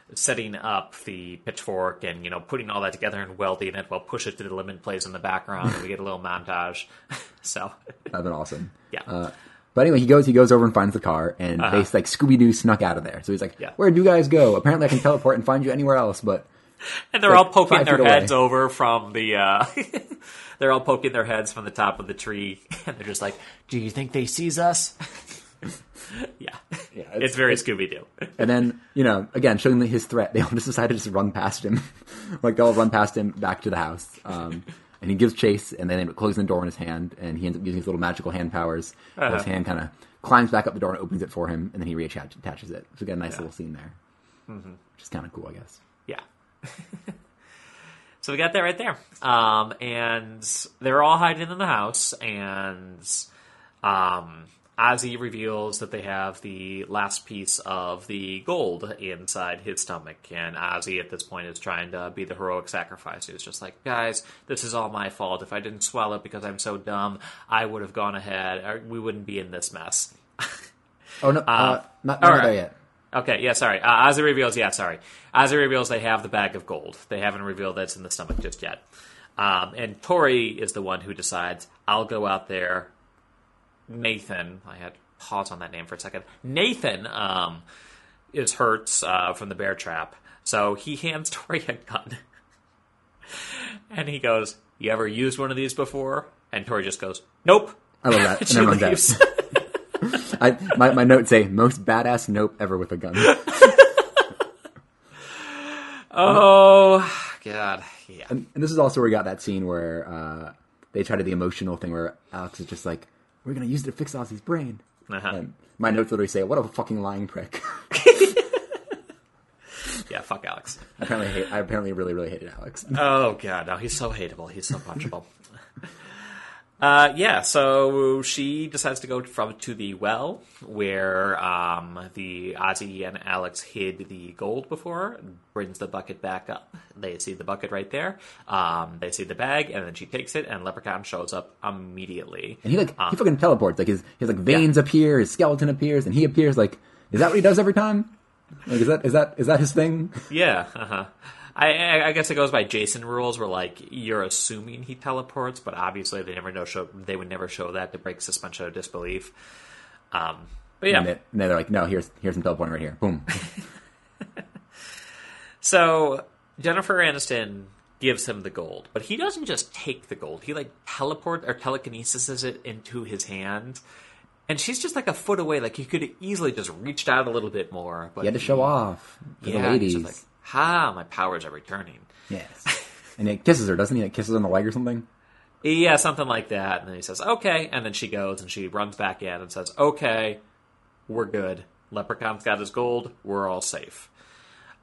do, do, do, do, do, do, setting up the pitchfork and you know putting all that together and welding it while push it to the limit plays in the background and we get a little montage so That'd been awesome. Yeah. Uh, but anyway, he goes. He goes over and finds the car, and they like Scooby Doo snuck out of there. So he's like, Yeah. "Where'd you guys go? Apparently, I can teleport and find you anywhere else." But and they're Like all poking their heads away. over from the uh they're all poking their heads from the top of the tree and they're just like do you think they sees us yeah, Yeah, it's, it's- very scooby-doo and then you know, again, showing his threat, they all just decide to just run past him. like they all run past him back to the house. Um, and he gives chase, and then they close the door in his hand, and he ends up using his little magical hand powers. His Uh-huh. hand kind of climbs back up the door and opens it for him, and then he reattaches it. So we got a nice little scene there, Mm-hmm. which is kind of cool, I guess. Yeah. so we got that right there. Um, and they're all hiding in the house, and um, Ozzy reveals that they have the last piece of the gold inside his stomach. And Ozzy at this point is trying to be the heroic sacrifice. He's just like, guys, this is all my fault. If I didn't swallow it because I'm so dumb, I would have gone ahead, or we wouldn't be in this mess. Oh no, uh, not, not right. there yet. Okay, yeah, sorry. Uh, Ozzy reveals, yeah, sorry. Ozzy reveals they have the bag of gold. They haven't revealed that it's in the stomach just yet. Um, and Tori is the one who decides, I'll go out there. Nathan, I had pause on that name for a second. Nathan um, is hurt uh, from the bear trap. So he hands Tori a gun. and he goes, You ever used one of these before? And Tori just goes, Nope. I love that. And she everyone's leaves. I, my, my notes say most badass nope ever with a gun. oh, God. Yeah. and, and this is also where we got that scene where uh, they try to the emotional thing where Alex is just like, "We're gonna use it to fix Ozzy's brain." Uh-huh. And my notes literally say, "What a fucking lying prick." Yeah, fuck Alex. I apparently, hate, I apparently really, really hated Alex. Oh god, no, he's so hateable. He's so punchable. uh, yeah, so she decides to go from to the well where um, the Ozzy and Alex hid the gold before. Brings the bucket back up. They see the bucket right there. Um, they see the bag, and then she takes it, and Leprechaun shows up immediately. And he like he fucking teleports. Like his his like veins appear, his skeleton appears, and he appears. Like, is that what he does every time? Like, is that is that is that his thing? Yeah, uh-huh. I, I guess it goes by Jason rules, where like you're assuming he teleports, but obviously they never know show they would never show that to break suspension of disbelief. Um, but yeah, And, they, and they're like, no, here's here's him teleporting right here. Boom. so Jennifer Aniston gives him the gold, but he doesn't just take the gold; he like teleport or telekinesis it into his hand. And she's just like a foot away. Like he could have easily just reached out a little bit more. But He had to show off to yeah, the ladies. like, "Ha, my powers are returning." yes. And he kisses her, doesn't he? Like kisses on the leg or something. Yeah, something like that. And then he says, okay. And then she goes and she runs back in and says, okay, we're good. Leprechaun's got his gold. We're all safe.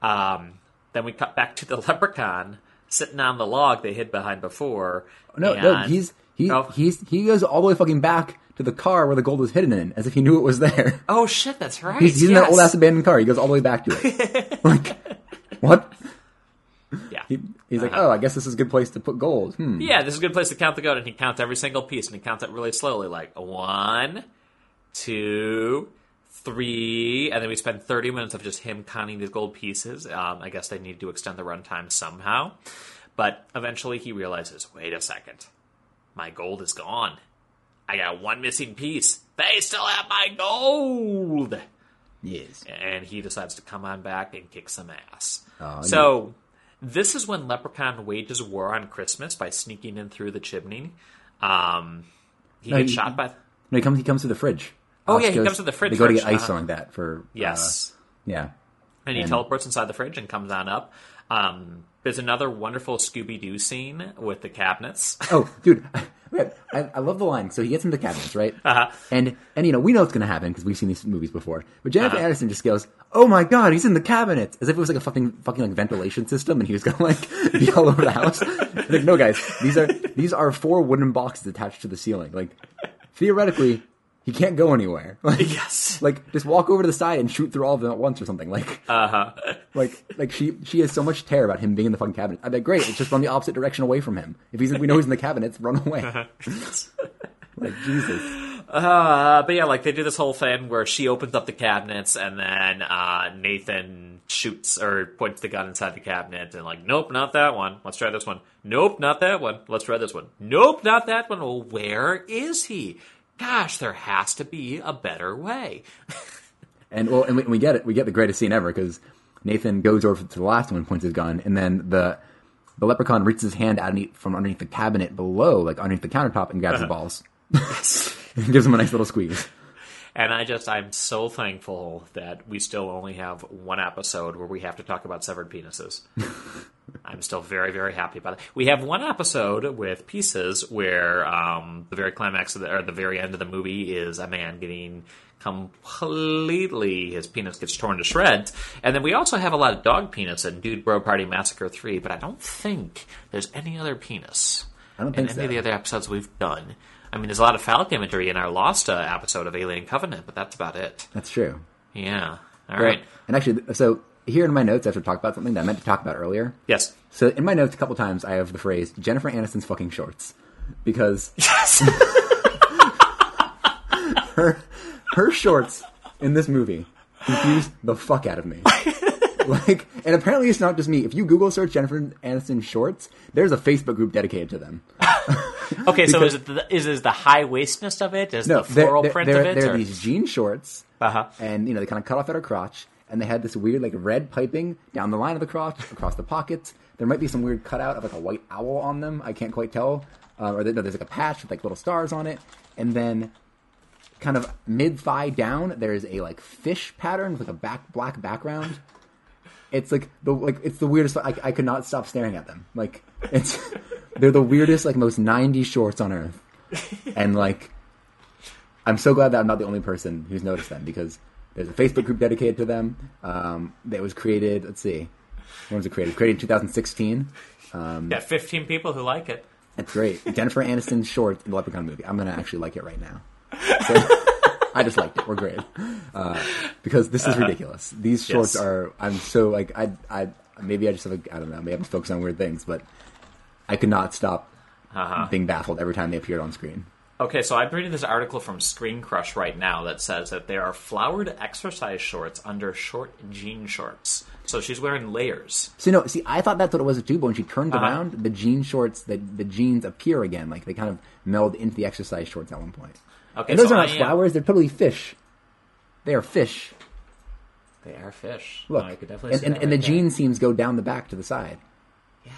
Um, then we cut back to the leprechaun sitting on the log they hid behind before. No, no, and- he's he Oh. he's he goes all the way fucking back to the car where the gold was hidden in, as if he knew it was there. Oh, shit, that's right. He's, he's in that old ass abandoned car. He goes all the way back to it. like, what? Yeah. He, he's like, oh, I guess this is a good place to put gold. Hmm. Yeah, this is a good place to count the gold, and he counts every single piece, and he counts it really slowly, like one, two, three, and then we spend thirty minutes of just him counting these gold pieces. Um, I guess they need to extend the runtime somehow, but eventually he realizes, wait a second, my gold is gone. I got one missing piece. They still have my gold Yes. and he decides to come on back and kick some ass. Oh, so this is when Leprechaun wages war on Christmas by sneaking in through the chimney. Um, he No, gets he- shot by. No, he comes. He comes to the fridge. Oh, yeah, he comes to the fridge They go to get ice or like that for. Yes, uh, yeah. and he and- teleports inside the fridge and comes on up. Um, there's another wonderful Scooby Doo scene with the cabinets. Oh, dude, I, I love the line. So he gets into the cabinets, right? Uh-huh. And and you know we know it's gonna happen because we've seen these movies before. But Jennifer Uh-huh. Aniston just goes, "Oh my god, he's in the cabinets," as if it was like a fucking fucking like ventilation system, and he was gonna like be all over the house. like, no, guys, these are these are four wooden boxes attached to the ceiling. Like theoretically, he can't go anywhere. Like, yes. like just walk over to the side and shoot through all of them at once or something. Like, Uh huh. like, like she she has so much terror about him being in the fucking cabinet. I'd be like, great, let's just run the opposite direction away from him. If he's we know he's in the cabinets, run away. like Jesus. Uh, but yeah, like they do this whole thing where she opens up the cabinets and then uh, Nathan shoots or points the gun inside the cabinet and like, nope, not that one. Let's try this one. Nope, not that one. Let's try this one. Nope, not that one. Well, where is he? Gosh, there has to be a better way. And well, and we, we get it. We get the greatest scene ever because Nathan goes over to the last one, points his gun, and then the the leprechaun reaches his hand out from underneath the cabinet below, like underneath the countertop, and grabs the uh-huh. balls. and gives him a nice little squeeze. And I just, I'm so thankful that we still only have one episode where we have to talk about severed penises. I'm still very, very happy about it. We have one episode with pieces where um, the very climax of the, or the very end of the movie is a man getting completely his penis gets torn to shreds, and then we also have a lot of dog penis in Dude Bro Party Massacre Three. But I don't think there's any other penis in any so. of the other episodes we've done. I mean, there's a lot of phallic imagery in our Lost uh, episode of Alien Covenant, but that's about it. That's true. Yeah. All right. And actually, so here in my notes, I have to talk about something that I meant to talk about earlier. Yes. So in my notes, a couple times, I have the phrase Jennifer Aniston's fucking shorts because Yes. her her shorts in this movie confuse the fuck out of me. like, and apparently it's not just me. If you Google search Jennifer Aniston shorts, there's a Facebook group dedicated to them. okay, so is it the, is, is the high waistness of it? Is No, the they're, floral they're, print they're, of it? they're or- these jean shorts, Uh-huh. and you know they kind of cut off at her crotch, and they had this weird like red piping down the line of the crotch across the pockets. There might be some weird cutout of like a white owl on them. I can't quite tell, uh, or there- no, there's like a patch with like little stars on it, and then kind of mid thigh down, there is a like fish pattern with like a back black background. It's like the like it's the weirdest. I, I could not stop staring at them. Like it's they're the weirdest, like most '90s shorts on earth, and like I'm so glad that I'm not the only person who's noticed them because there's a Facebook group dedicated to them. Um, that was created. Let's see, when was it created? Created in 2016. Um, yeah, 15 people who like it. That's great. Jennifer Aniston's short in the Leprechaun movie. I'm gonna actually like it right now. So, I just liked it. We're great uh, because this is ridiculous. These shorts Yes. are. I'm so like I I maybe I just have a, I don't know. Maybe I'm focused on weird things, but I could not stop being baffled every time they appeared on screen. Okay, so I'm reading this article from Screen Crush right now that says that there are flowered exercise shorts under short jean shorts. So she's wearing layers. So no, see, I thought that's what it was too. But when she turned Uh-huh. around, the jean shorts, the the jeans appear again. Like they kind of meld into the exercise shorts at one point. Okay, and those so are not I am- flowers; they're totally fish. They are fish. They are fish. Look, Oh, I could definitely and, and, and the there. jean seams go down the back to the side. Yeah.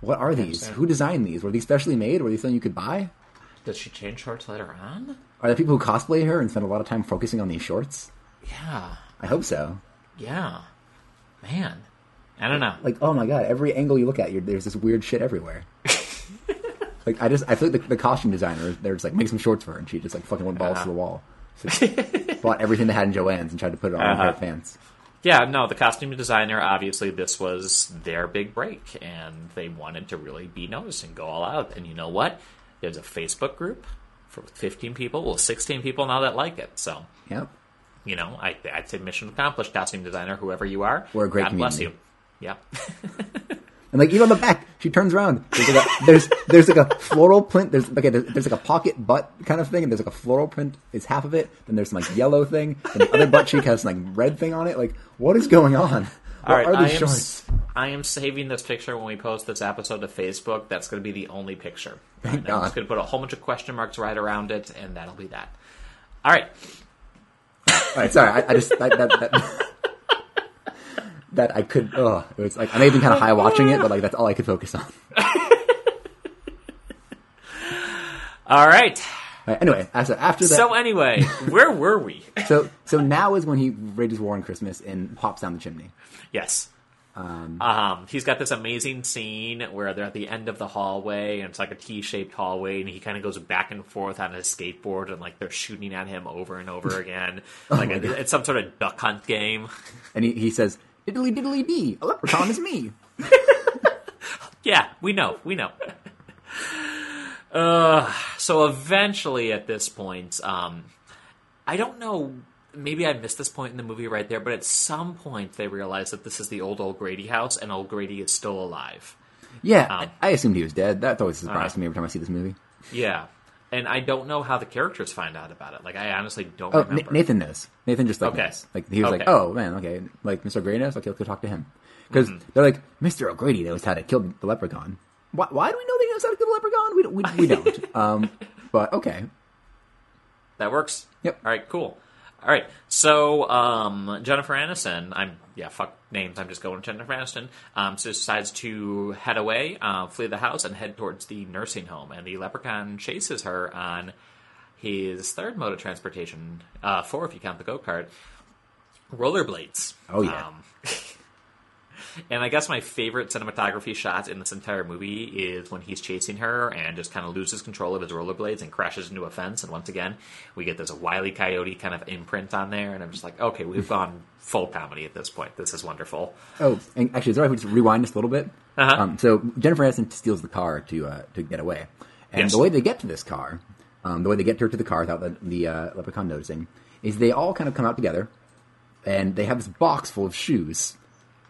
What are these? Uh, who designed these? Were these specially made? Were these something you could buy? Does she change shorts later on? Are there people who cosplay her and spend a lot of time focusing on these shorts? Yeah. I hope so. Yeah. Man. I don't know. Like, oh my god, every angle you look at, you're, there's this weird shit everywhere. like, I just, I feel like the, the costume designer, they're just like, make some shorts for her, and she just like fucking went balls Uh-huh. to the wall. So, bought everything they had in Jo-Ann's and tried to put it on Uh-huh. her pants. Yeah, no, the costume designer, obviously, this was their big break, and they wanted to really be noticed and go all out. And you know what? There's a Facebook group for 15 people, well, 16 people now that like it. So, Yep. you know, I, I'd say mission accomplished, costume designer, whoever you are. We're a great God bless you. community. Yeah. And like even on the back, she turns around. There's like a, there's, there's like a floral print. There's like a, there's like a pocket butt kind of thing, and there's like a floral print. Is half of it. Then there's some like yellow thing, and the other butt cheek has some like red thing on it. Like what is going on? What All right, are I am, shorts? I am saving this picture when we post this episode to Facebook. That's going to be the only picture. Thank And I'm just going to put a whole bunch of question marks right around it, and that'll be that. All right. All right, sorry. I, I just that, that, that, that I could. Oh, it was like I'm even kind of high watching it, but like that's all I could focus on. All right. Right, anyway, so after that, So anyway, where were we? so so now is when he rages war on Christmas and pops down the chimney. Yes. Um, he's got this amazing scene where they're at the end of the hallway, and it's like a T-shaped hallway, and he kind of goes back and forth on his skateboard, and like they're shooting at him over and over again, like it- it's some sort of duck hunt game. And he, he says, "Diddly diddly dee, a leprechaun is me." Yeah, we know, we know. Uh, so eventually, at this point, um, I don't know. Maybe I missed this point in the movie right there, but at some point they realize that this is the old old Grady house, and old Grady is still alive. Yeah, Um, I, I assumed he was dead. That's always a surprise uh-huh. to me every time I see this movie. Yeah. And I don't know how the characters find out about it. Like, I honestly don't Oh, remember. Nathan knows. Nathan just like Okay. knows. Like he was like, oh man, okay, like Mr. O'Grady knows. Okay, let's go talk to him because Mm-hmm. they're like, Mr. O'Grady knows how to kill the leprechaun. Why, why do we know that he knows how to kill the leprechaun? We don't. We, we don't. um, but okay, That works. Yep. All right. Cool. All right. So um, Jennifer Aniston, I'm yeah, fuck names. I'm just going with Jennifer Aniston. Um, so decides to head away, uh, flee the house, and head towards the nursing home. And the leprechaun chases her on his third mode of transportation, uh, four if you count the go kart, rollerblades. Oh, yeah. Um, and I guess my favorite cinematography shot in this entire movie is when he's chasing her and just kind of loses control of his rollerblades and crashes into a fence. And once again, we get this Wile E. Coyote kind of imprint on there. And I'm just like, okay, we've gone full comedy at this point. This is wonderful. Oh, and actually, is it all right if we just rewind this a little bit? Uh-huh. Um, so Jennifer Aniston steals the car to uh, to get away, and Yes. the way they get to this car, um, the way they get her to the car without the, the uh, leprechaun noticing, is they all kind of come out together, and they have this box full of shoes,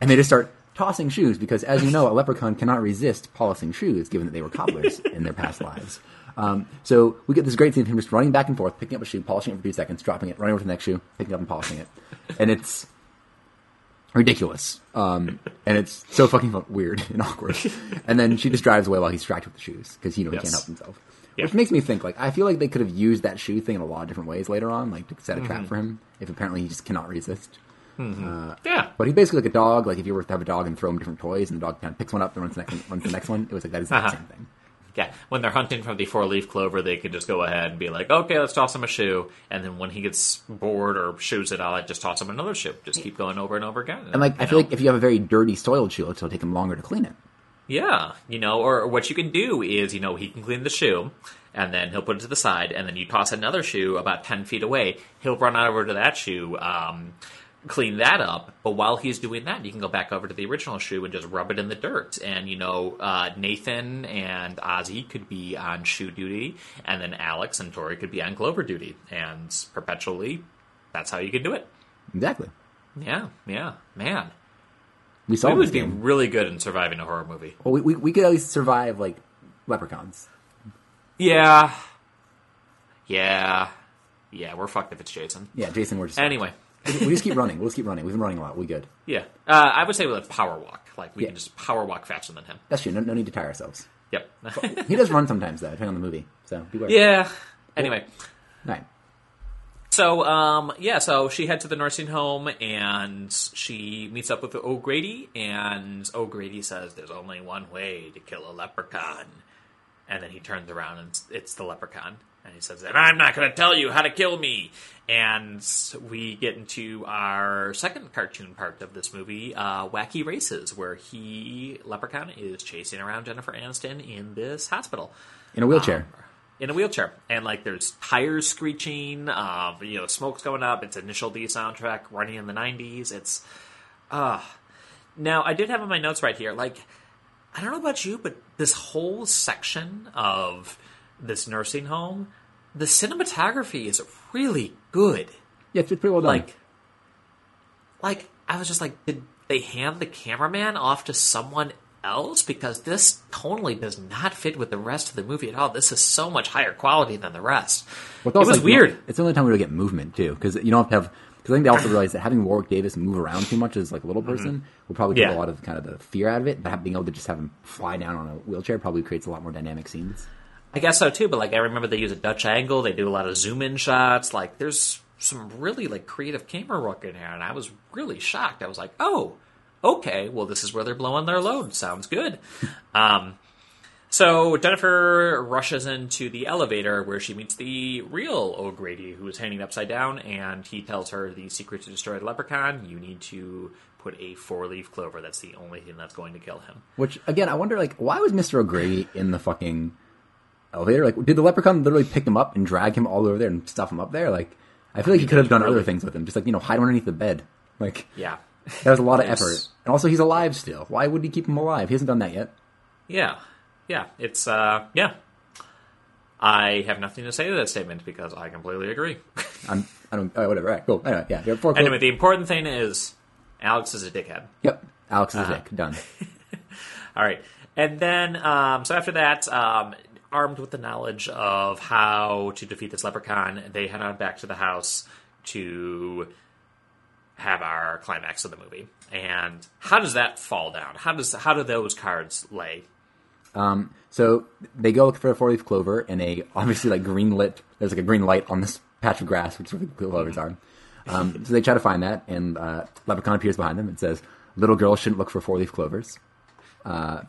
and they just start tossing shoes because, as you know, a leprechaun cannot resist polishing shoes, given that they were cobblers in their past lives. Um, so we get this great scene of him just running back and forth, picking up a shoe, polishing it for a few seconds, dropping it, running over to the next shoe, picking up and polishing it, and it's ridiculous. Um, and it's so fucking weird and awkward. and then she just drives away while he's distracted with the shoes because you know he Yes. can't help himself. Yeah. Which makes me think like I feel like they could have used that shoe thing in a lot of different ways later on, like to set a trap Mm-hmm. for him if apparently he just cannot resist. Yeah. But he's basically like a dog. Like if you were to have a dog and throw him different toys, and the dog kind of picks one up and runs the next one, runs the next one, it was like that is Uh-huh. the same thing. Yeah, when they're hunting from the four leaf clover, they could just go ahead and be like, okay, let's toss him a shoe. And then when he gets bored or shoes it out, just toss him another shoe. Just keep going over and over again. And like I feel know? like if you have a very dirty, soiled shoe, it'll take him longer to clean it. Yeah, you know, or what you can do is, you know, he can clean the shoe, and then he'll put it to the side, and then you toss another shoe about 10 feet away. He'll run over to that shoe, um, clean that up, but while he's doing that, you can go back over to the original shoe and just rub it in the dirt. And, you know, uh, Nathan and Ozzy could be on shoe duty, and then Alex and Tori could be on clover duty, and perpetually, that's how you can do it. Exactly. Yeah, yeah, man. We saw We would be game. really good in surviving a horror movie. Well, we, we we could at least survive like leprechauns. Yeah. Yeah. Yeah, we're fucked if it's Jason. Yeah, Jason, we're just Anyway. We just keep running. We'll just keep running. We've been running a lot. We good. Yeah. Uh, I would say with a power walk. Like, we Yeah. can just power walk faster than him. That's true. No, no need to tire ourselves. Yep. He does run sometimes, though, depending on the movie. So beware. yeah. Anyway. Right. So, um, yeah, so she heads to the nursing home and she meets up with O'Grady, and O'Grady says there's only one way to kill a leprechaun. And then he turns around and it's the leprechaun. And he says, And I'm not going to tell you how to kill me. And we get into our second cartoon part of this movie, uh, Wacky Races, where he, Leprechaun, is chasing around Jennifer Aniston in this hospital In a wheelchair. in a wheelchair, and like there's tires screeching, uh, you know, smoke's going up. It's Initial D soundtrack running in the '90s. It's, uh now I did have in my notes right here. Like, I don't know about you, but this whole section of this nursing home, the cinematography is really good. yeah, it's pretty well done. Like, like I was just like, did they hand the cameraman off to someone else? Because this totally does not fit with the rest of the movie at all. This is so much higher quality than the rest. Well, it's it was like, you know, weird. it's the only time we really get movement too, because you don't have to have. Because I think they also realized that having Warwick Davis move around too much as like a little person will probably take Mm-hmm. Yeah. a lot of kind of the fear out of it. But being able to just have him fly down on a wheelchair probably creates a lot more dynamic scenes. I guess so too. But like, I remember they use a Dutch angle. They do a lot of zoom in shots. Like, there's some really like creative camera work in here, and I was really shocked. I was like, oh, okay. Well, this is where they're blowing their load. Sounds good. um, So Jennifer rushes into the elevator where she meets the real O'Grady, who is hanging upside down, and he tells her the secret to destroy the leprechaun. You need to put a four-leaf clover. That's the only thing that's going to kill him. Which again, I wonder like why was Mister O'Grady in the fucking elevator? Like, did the leprechaun literally pick him up and drag him all over there and stuff him up there? Like, I feel like he could have done other things with him, just like you know, hide him underneath the bed. Like, Yeah, that was a lot of effort. And also, he's alive still. Why would he keep him alive? He hasn't done that yet. yeah, yeah. It's uh, yeah. I have nothing to say to that statement because I completely agree. I'm, I don't. Oh, whatever. All right, cool. Anyway, yeah. there are Four clo- anyway, the important thing is Alex is a dickhead. Yep. Alex Uh-huh. is Dick. Done. All right. And then, um, so after that, um, armed with the knowledge of how to defeat this leprechaun, they head on back to the house to have our climax of the movie. And how does that fall down? How does how do those cards lay? So they go look for a four leaf clover and they obviously like green lit. There's like a green light on this patch of grass, which is where the clovers are. Um, so they try to find that, and uh, Leprechaun appears behind them and says, "Little girls shouldn't look for four leaf clovers." Uh,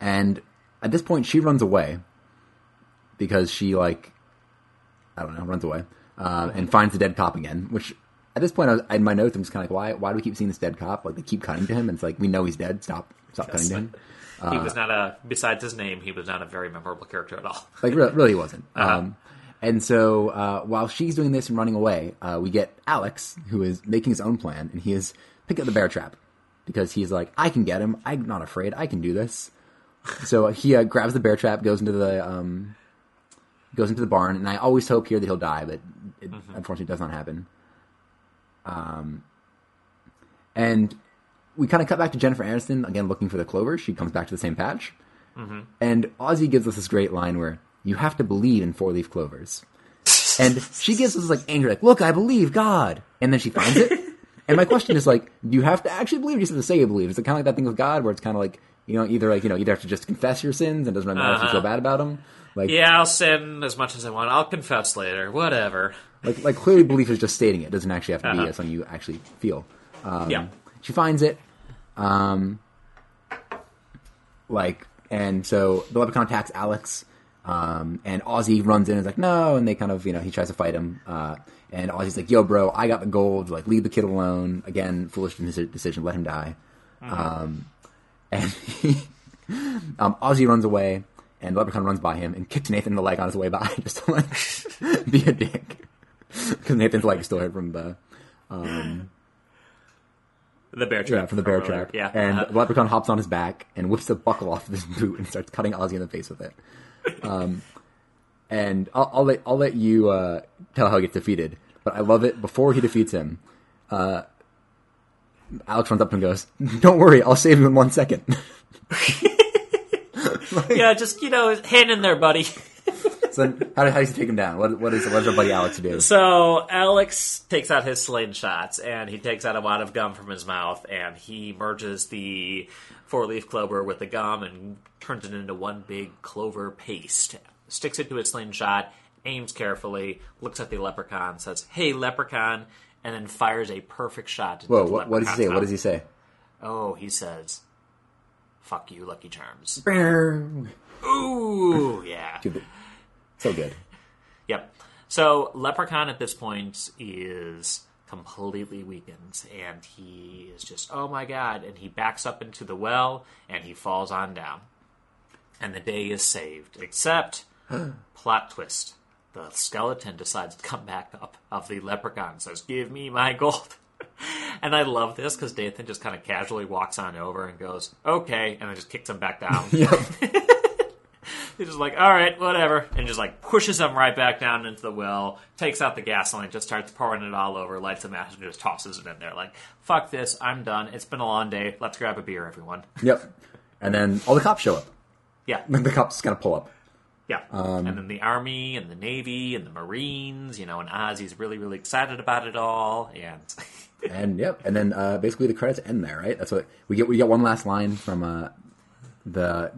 and at this point, she runs away because she like I don't know runs away uh, and finds the dead cop again. Which at this point, I was, in my notes, I'm just kind of like, why? Why do we keep seeing this dead cop? Like they keep cutting to him, and it's like we know he's dead. Stop, stop cutting to him. he was not a besides his name, he was not a very memorable character at all. Like really, really wasn't. Um, and so uh, while she's doing this and running away, uh, we get Alex, who is making his own plan, and he is picking up the bear trap because he's like, I can get him. I'm not afraid. I can do this. So he uh, grabs the bear trap, goes into the um, goes into the barn, and I always hope here that he'll die, but it unfortunately does not happen. Um, and we kind of cut back to Jennifer Aniston again looking for the clover. She comes back to the same patch, and Ozzy gives us this great line where you have to believe in four leaf clovers, and she gives us like anger, like look, I believe God, and then she finds it. and my question is like, do you have to actually believe? Or do you just have to say you believe? Is it kind of like that thing with God where it's kind of like you know either like you know either have to just confess your sins and doesn't matter if you feel bad about them, like Yeah, I'll sin as much as I want. I'll confess later. Whatever. like like clearly belief is just stating it. it doesn't actually have to be Uh-huh. something you actually feel. Um, Yeah. She finds it, um, like, and so the leprechaun attacks Alex, um, and Ozzy runs in and is like, no, and they kind of, you know, he tries to fight him, uh, and Ozzy's like, yo, bro, I got the gold, like, leave the kid alone. Again, foolish decision, let him die. Um, and he, um, Ozzy runs away, and leprechaun runs by him and kicks Nathan in the leg on his way by, just to, like, be a dick. Because Nathan's leg is still hurt from the, The bear trap. yeah, from the bear trap. Yeah. And uh-huh. leprechaun hops on his back and whips the buckle off of his boot and starts cutting Ozzy in the face with it. Um, and I'll, I'll let I'll let you uh, tell how he gets defeated. But I love it. Before he defeats him, uh, Alex runs up and goes, "Don't worry, I'll save you in one second. yeah, just you know, hand in there, buddy. so then how, how does he take him down? What, what, is, what does our buddy Alex do? So Alex takes out his slingshots and he takes out a wad of gum from his mouth and he merges the four leaf clover with the gum and turns it into one big clover paste. Sticks it to his slingshot, aims carefully, looks at the leprechaun, says, "Hey, leprechaun," and then fires a perfect shot. Whoa, what, what does he say? What does he say? Oh, he says, "Fuck you, Lucky Charms." Ooh, yeah. so good. Yep. So Leprechaun at this point is completely weakened and he is just oh my god and he backs up into the well and he falls on down. And the day is saved. Except plot twist. The skeleton decides to come back up of the leprechaun and says, Give me my gold. and I love this because Nathan just kind of casually walks on over and goes, Okay, and then just kicks him back down. Yep. He's just like, all right, whatever, and just like pushes him right back down into the well, takes out the gasoline, just starts pouring it all over, lights a match, and just tosses it in there. Like, fuck this, I'm done. It's been a long day. Let's grab a beer, everyone. yep. And then all the cops show up. Yeah, The cops kind of pull up. Yeah. Um, and then the army and the navy and the marines, you know, and Ozzy's really, really excited about it all. And and yep, and then uh, basically the credits end there, right? That's what we get. We get one last line from uh, the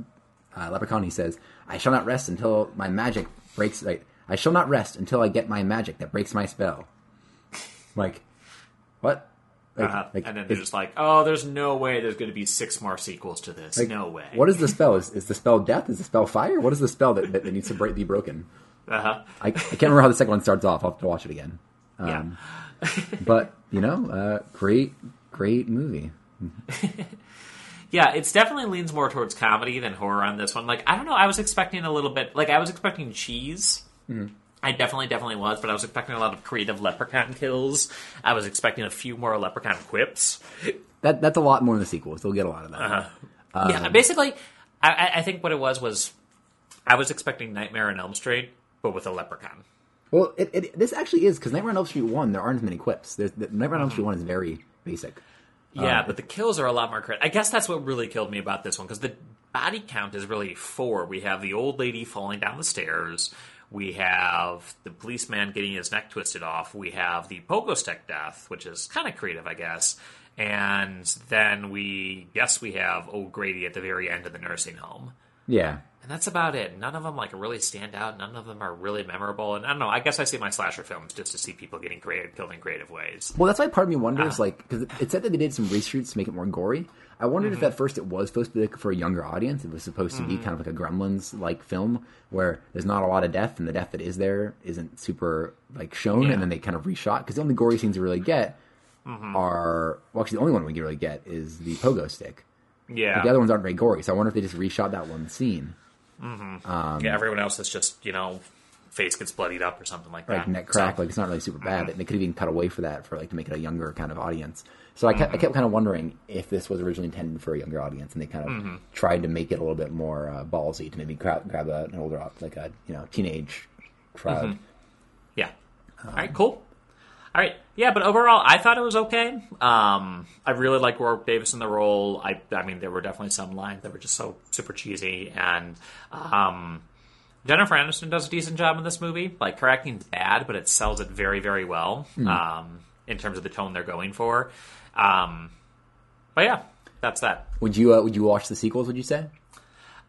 uh, leprechaun. He says, "I shall not rest until my magic breaks. Like, I shall not rest until I get my magic that breaks my spell." Like, what? Like, uh, like, and then they're just like, oh, there's no way there's going to be six more sequels to this. like, no way. What is the spell? Is, is the spell death? Is the spell fire? What is the spell that, that, that needs to break, be broken? Uh-huh. I, I can't remember how the second one starts off. I'll have to watch it again. Yeah. Um, but you know, uh, great, great movie. Yeah, it's definitely leans more towards comedy than horror on this one. Like, I don't know, I was expecting a little bit, like, I was expecting cheese. I definitely, definitely was, but I was expecting a lot of creative leprechaun kills. I was expecting a few more leprechaun quips. That that's a lot more in the sequels. They'll get a lot of that. yeah, basically, I- I, I think what it was was I was expecting Nightmare on Elm Street, but with a leprechaun. Well, it, it, this actually is because Nightmare on Elm Street one there aren't as many quips. There's, the, Nightmare on Elm Street one is very basic. Yeah, Um, but the kills are a lot more crit. I guess that's what really killed me about this one because the body count is really four. We have the old lady falling down the stairs. We have the policeman getting his neck twisted off. We have the pogo stick death, which is kind of creative, I guess. And then we, yes, we have O'Grady at the very end of the nursing home. yeah. And that's about it. None of them like really stand out. None of them are really memorable. And I don't know. I guess I see my slasher films just to see people getting creative, killed in creative ways. Well, that's why part of me wonders, Ah. like, because it, it said that they did some reshoots to make it more gory. I wondered Mm-hmm. if at first it was supposed to be like, for a younger audience. It was supposed to be kind of like a Gremlins like film where there's not a lot of death, and the death that is there isn't super like shown, Yeah. and then they kind of reshot because the only gory scenes we really get Mm-hmm. are well, actually the only one we really get is the pogo stick. Yeah. The other ones aren't very gory, so I wonder if they just reshot that one scene, yeah, everyone else is just you know face gets bloodied up or something like like that. neck crack. So- Like it's not really super bad. And they could even cut away for that for like to make it a younger kind of audience. So I kept, I kept kind of wondering if this was originally intended for a younger audience, and they kind of tried to make it a little bit more uh, ballsy to maybe grab, grab a, an older, like a you know teenage crowd. yeah. All right. Cool. All right. Yeah, but overall, I thought it was okay. Um, I really like Warwick Davis in the role. I, I mean, there were definitely some lines that were just so super cheesy, and um, Jennifer Aniston does a decent job in this movie. Like her acting's bad, but it sells it very, very well um, in terms of the tone they're going for. Um, but yeah, that's that. Would you uh, would you watch the sequels? Would you say?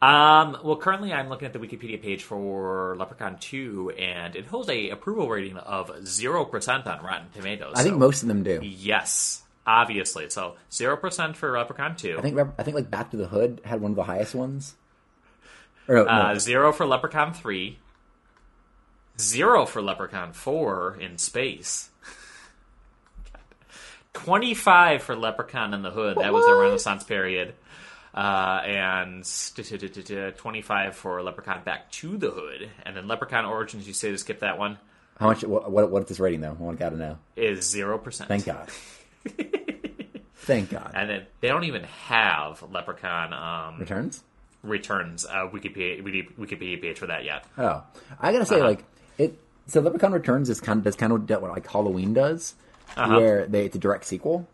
Um, well, currently I'm looking at the Wikipedia page for Leprechaun 2, and it holds a approval rating of 0% on Rotten Tomatoes. I think so- most of them do. Yes, obviously. So 0% for Leprechaun 2. I think I think like Back to the Hood had one of the highest ones. Or no, no, uh, 0 for Leprechaun 3. 0 for Leprechaun 4 in space. 25 for Leprechaun in the Hood. That was the Renaissance period. Uh, and 25 for Leprechaun Back to the Hood. And then Leprechaun Origins, you say to skip that one, how much? What, what what's this rating though? I want got to know. is 0%. Thank God. Thank God. And then they don't even have Leprechaun um, Returns. Returns uh, Wikipedia, Wiki- Wikipedia page for that yet. Oh, I gotta say, Uh-huh. like it. So Leprechaun Returns is kind of does kind of what like Halloween does, Uh-huh. where they it's a direct sequel.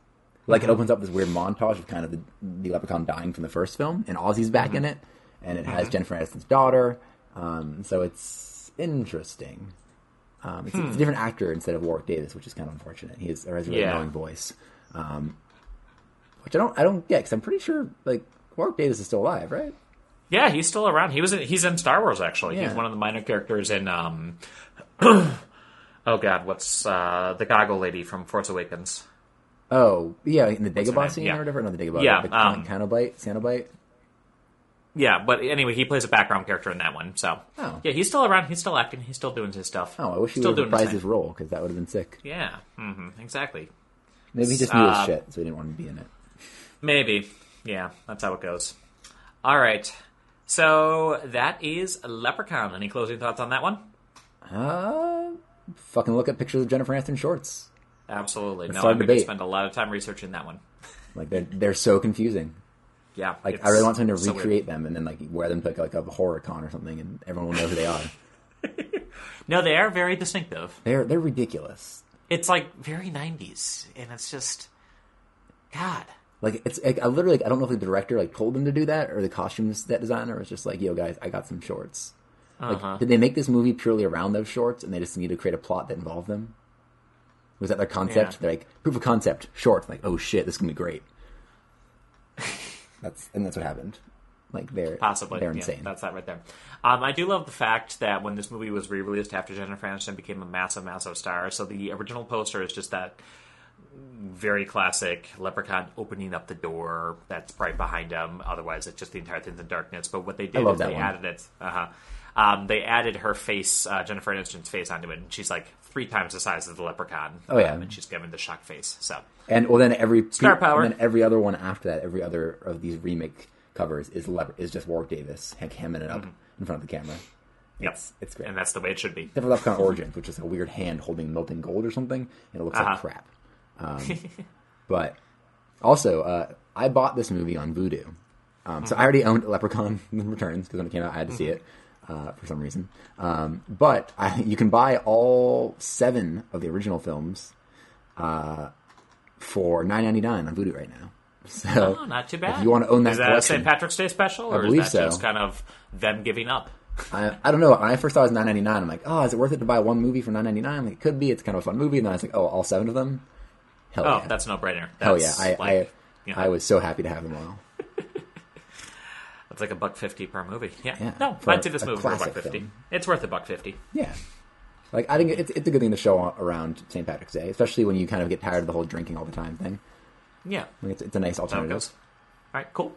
Like Mm-hmm. it opens up this weird montage of kind of the, the Leprechaun dying from the first film, and Ozzy's back Mm-hmm. in it, and it has Jennifer Aniston's daughter. Um, so it's interesting. Um, it's, Hmm. it's a different actor instead of Warwick Davis, which is kind of unfortunate. He has, or has a really Yeah. annoying voice, um, which I don't I don't get because I'm pretty sure like Warwick Davis is still alive, right? Yeah, he's still around. He was in, he's in Star Wars actually. Yeah. He's one of the minor characters in um Oh god, what's uh the goggle lady from Force Awakens? Oh, yeah, in the Dagobah scene Yeah. or whatever. Not the Dagobah. Yeah, the um, Canobite. Yeah, but anyway, he plays a background character in that one. So Oh. yeah, he's still around. He's still acting. He's still doing his stuff. Oh, I wish he still would have doing reprised his his role because that would have been sick. Yeah, hmm exactly. Maybe he just knew his Uh, shit, so he didn't want to be in it. Maybe. Yeah, that's how it goes. All right. So that is Leprechaun. Any closing thoughts on that one? Uh, fucking look at pictures of Jennifer Aniston shorts. Absolutely. No, I'm going to spend a lot of time researching that one. Like they're they're so confusing. Yeah. Like I really want someone to so weird. recreate them and then like wear them to like, like a horror con or something, and everyone will know who they are. No, they are very distinctive. They're they're ridiculous. It's like very 90s, and it's just. God. Like it's like, I literally like, I don't know if the director like told them to do that or the costumes that designer was just like, yo guys, I got some shorts. Like, Uh-huh. did they make this movie purely around those shorts and they just need to create a plot that involved them? Was that their concept? Yeah. They're like proof of concept, shorts. Like, oh shit, this is gonna be great. that's and that's what happened. Like they're Possibly. they're Yeah, insane. that's that right there. Um, I do love the fact that when this movie was re released after Jennifer Aniston became a massive, massive star, so the original poster is just that very classic leprechaun opening up the door that's right behind him. Otherwise, it's just the entire thing's in darkness. But what they did is they one. added it. Uh-huh. Um, they added her face, uh, Jennifer Aniston's face, onto it, and she's like three times the size of the leprechaun. Oh, yeah. Um, and she's given the shock face. So And well, then every Star power. and then every other one after that, every other of these remake covers is lep- is just Warwick Davis heck hamming it up in front of the camera. Mm-hmm. yep, It's it's great. and that's the way it should be. Except for Leprechaun Origins, which is a weird hand holding melting gold or something, and it looks like Uh-huh. crap. Um, but also, uh, I bought this movie on Vudu. Um, So I already owned Leprechaun Returns because when it came out, I had to see it uh, for some reason. Um, but I, you can buy all seven of the original films uh, for nine ninety nine on Vudu right now. So Oh, not too bad. If you want to own that is that a St. Patrick's Day special, or believe is that so. just kind of them giving up? I, I don't know. When I first thought it was nine ninety nine, I'm like, oh, is it worth it to buy one movie for nine ninety nine? Like, it could be. It's kind of a fun movie. And then I was like, oh, all seven of them. Hell Oh, yeah! that's no brainer. Hell yeah! I like, I, you know, I was so happy to have them all. It's like a buck fifty per movie. Yeah. Yeah, no, for I'd see this a movie for a buck classic fifty. film. It's worth a buck fifty. Yeah. Like I think it's it's a good thing to show around St. Patrick's Day, especially when you kind of get tired of the whole drinking all the time thing. Yeah. Like it's, it's a nice alternative. All right, cool.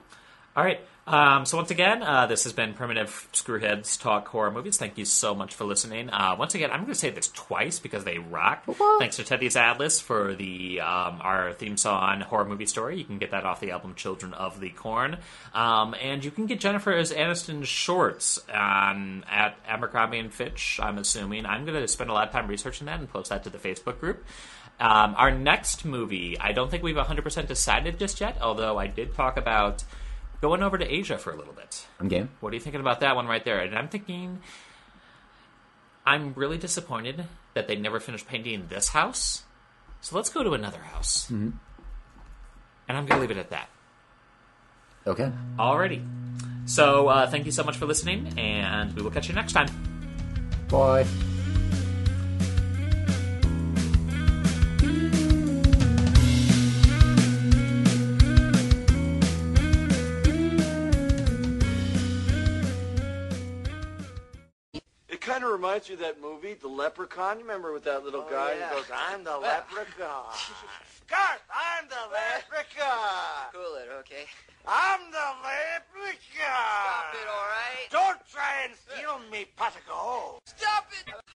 All right. Um, so once again, uh, this has been Primitive Screwheads Talk Horror Movies. Thank you so much for listening. Uh, once again, I'm going to say this twice because they rock. What? Thanks to Teddy's Atlas for the um, our theme song Horror Movie Story. You can get that off the album Children of the Corn, um, and you can get Jennifer's Aniston shorts on at Abercrombie and Fitch. I'm assuming I'm going to spend a lot of time researching that and post that to the Facebook group. Um, our next movie, I don't think we've 100% decided just yet, although I did talk about going over to Asia for a little bit. I'm game. What are you thinking about that one right there? And I'm thinking, I'm really disappointed that they never finished painting this house. So let's go to another house. Mm-hmm. And I'm going to leave it at that. Okay. Alrighty. So uh, thank you so much for listening, and we will catch you next time. Bye. Of reminds you of that movie, The Leprechaun. You remember with that little oh, guy yeah. who goes, I'm the leprechaun. Garth, I'm the leprechaun. Cool it, okay? I'm the leprechaun. Stop it, all right? Don't try and steal me pot of gold. Stop it!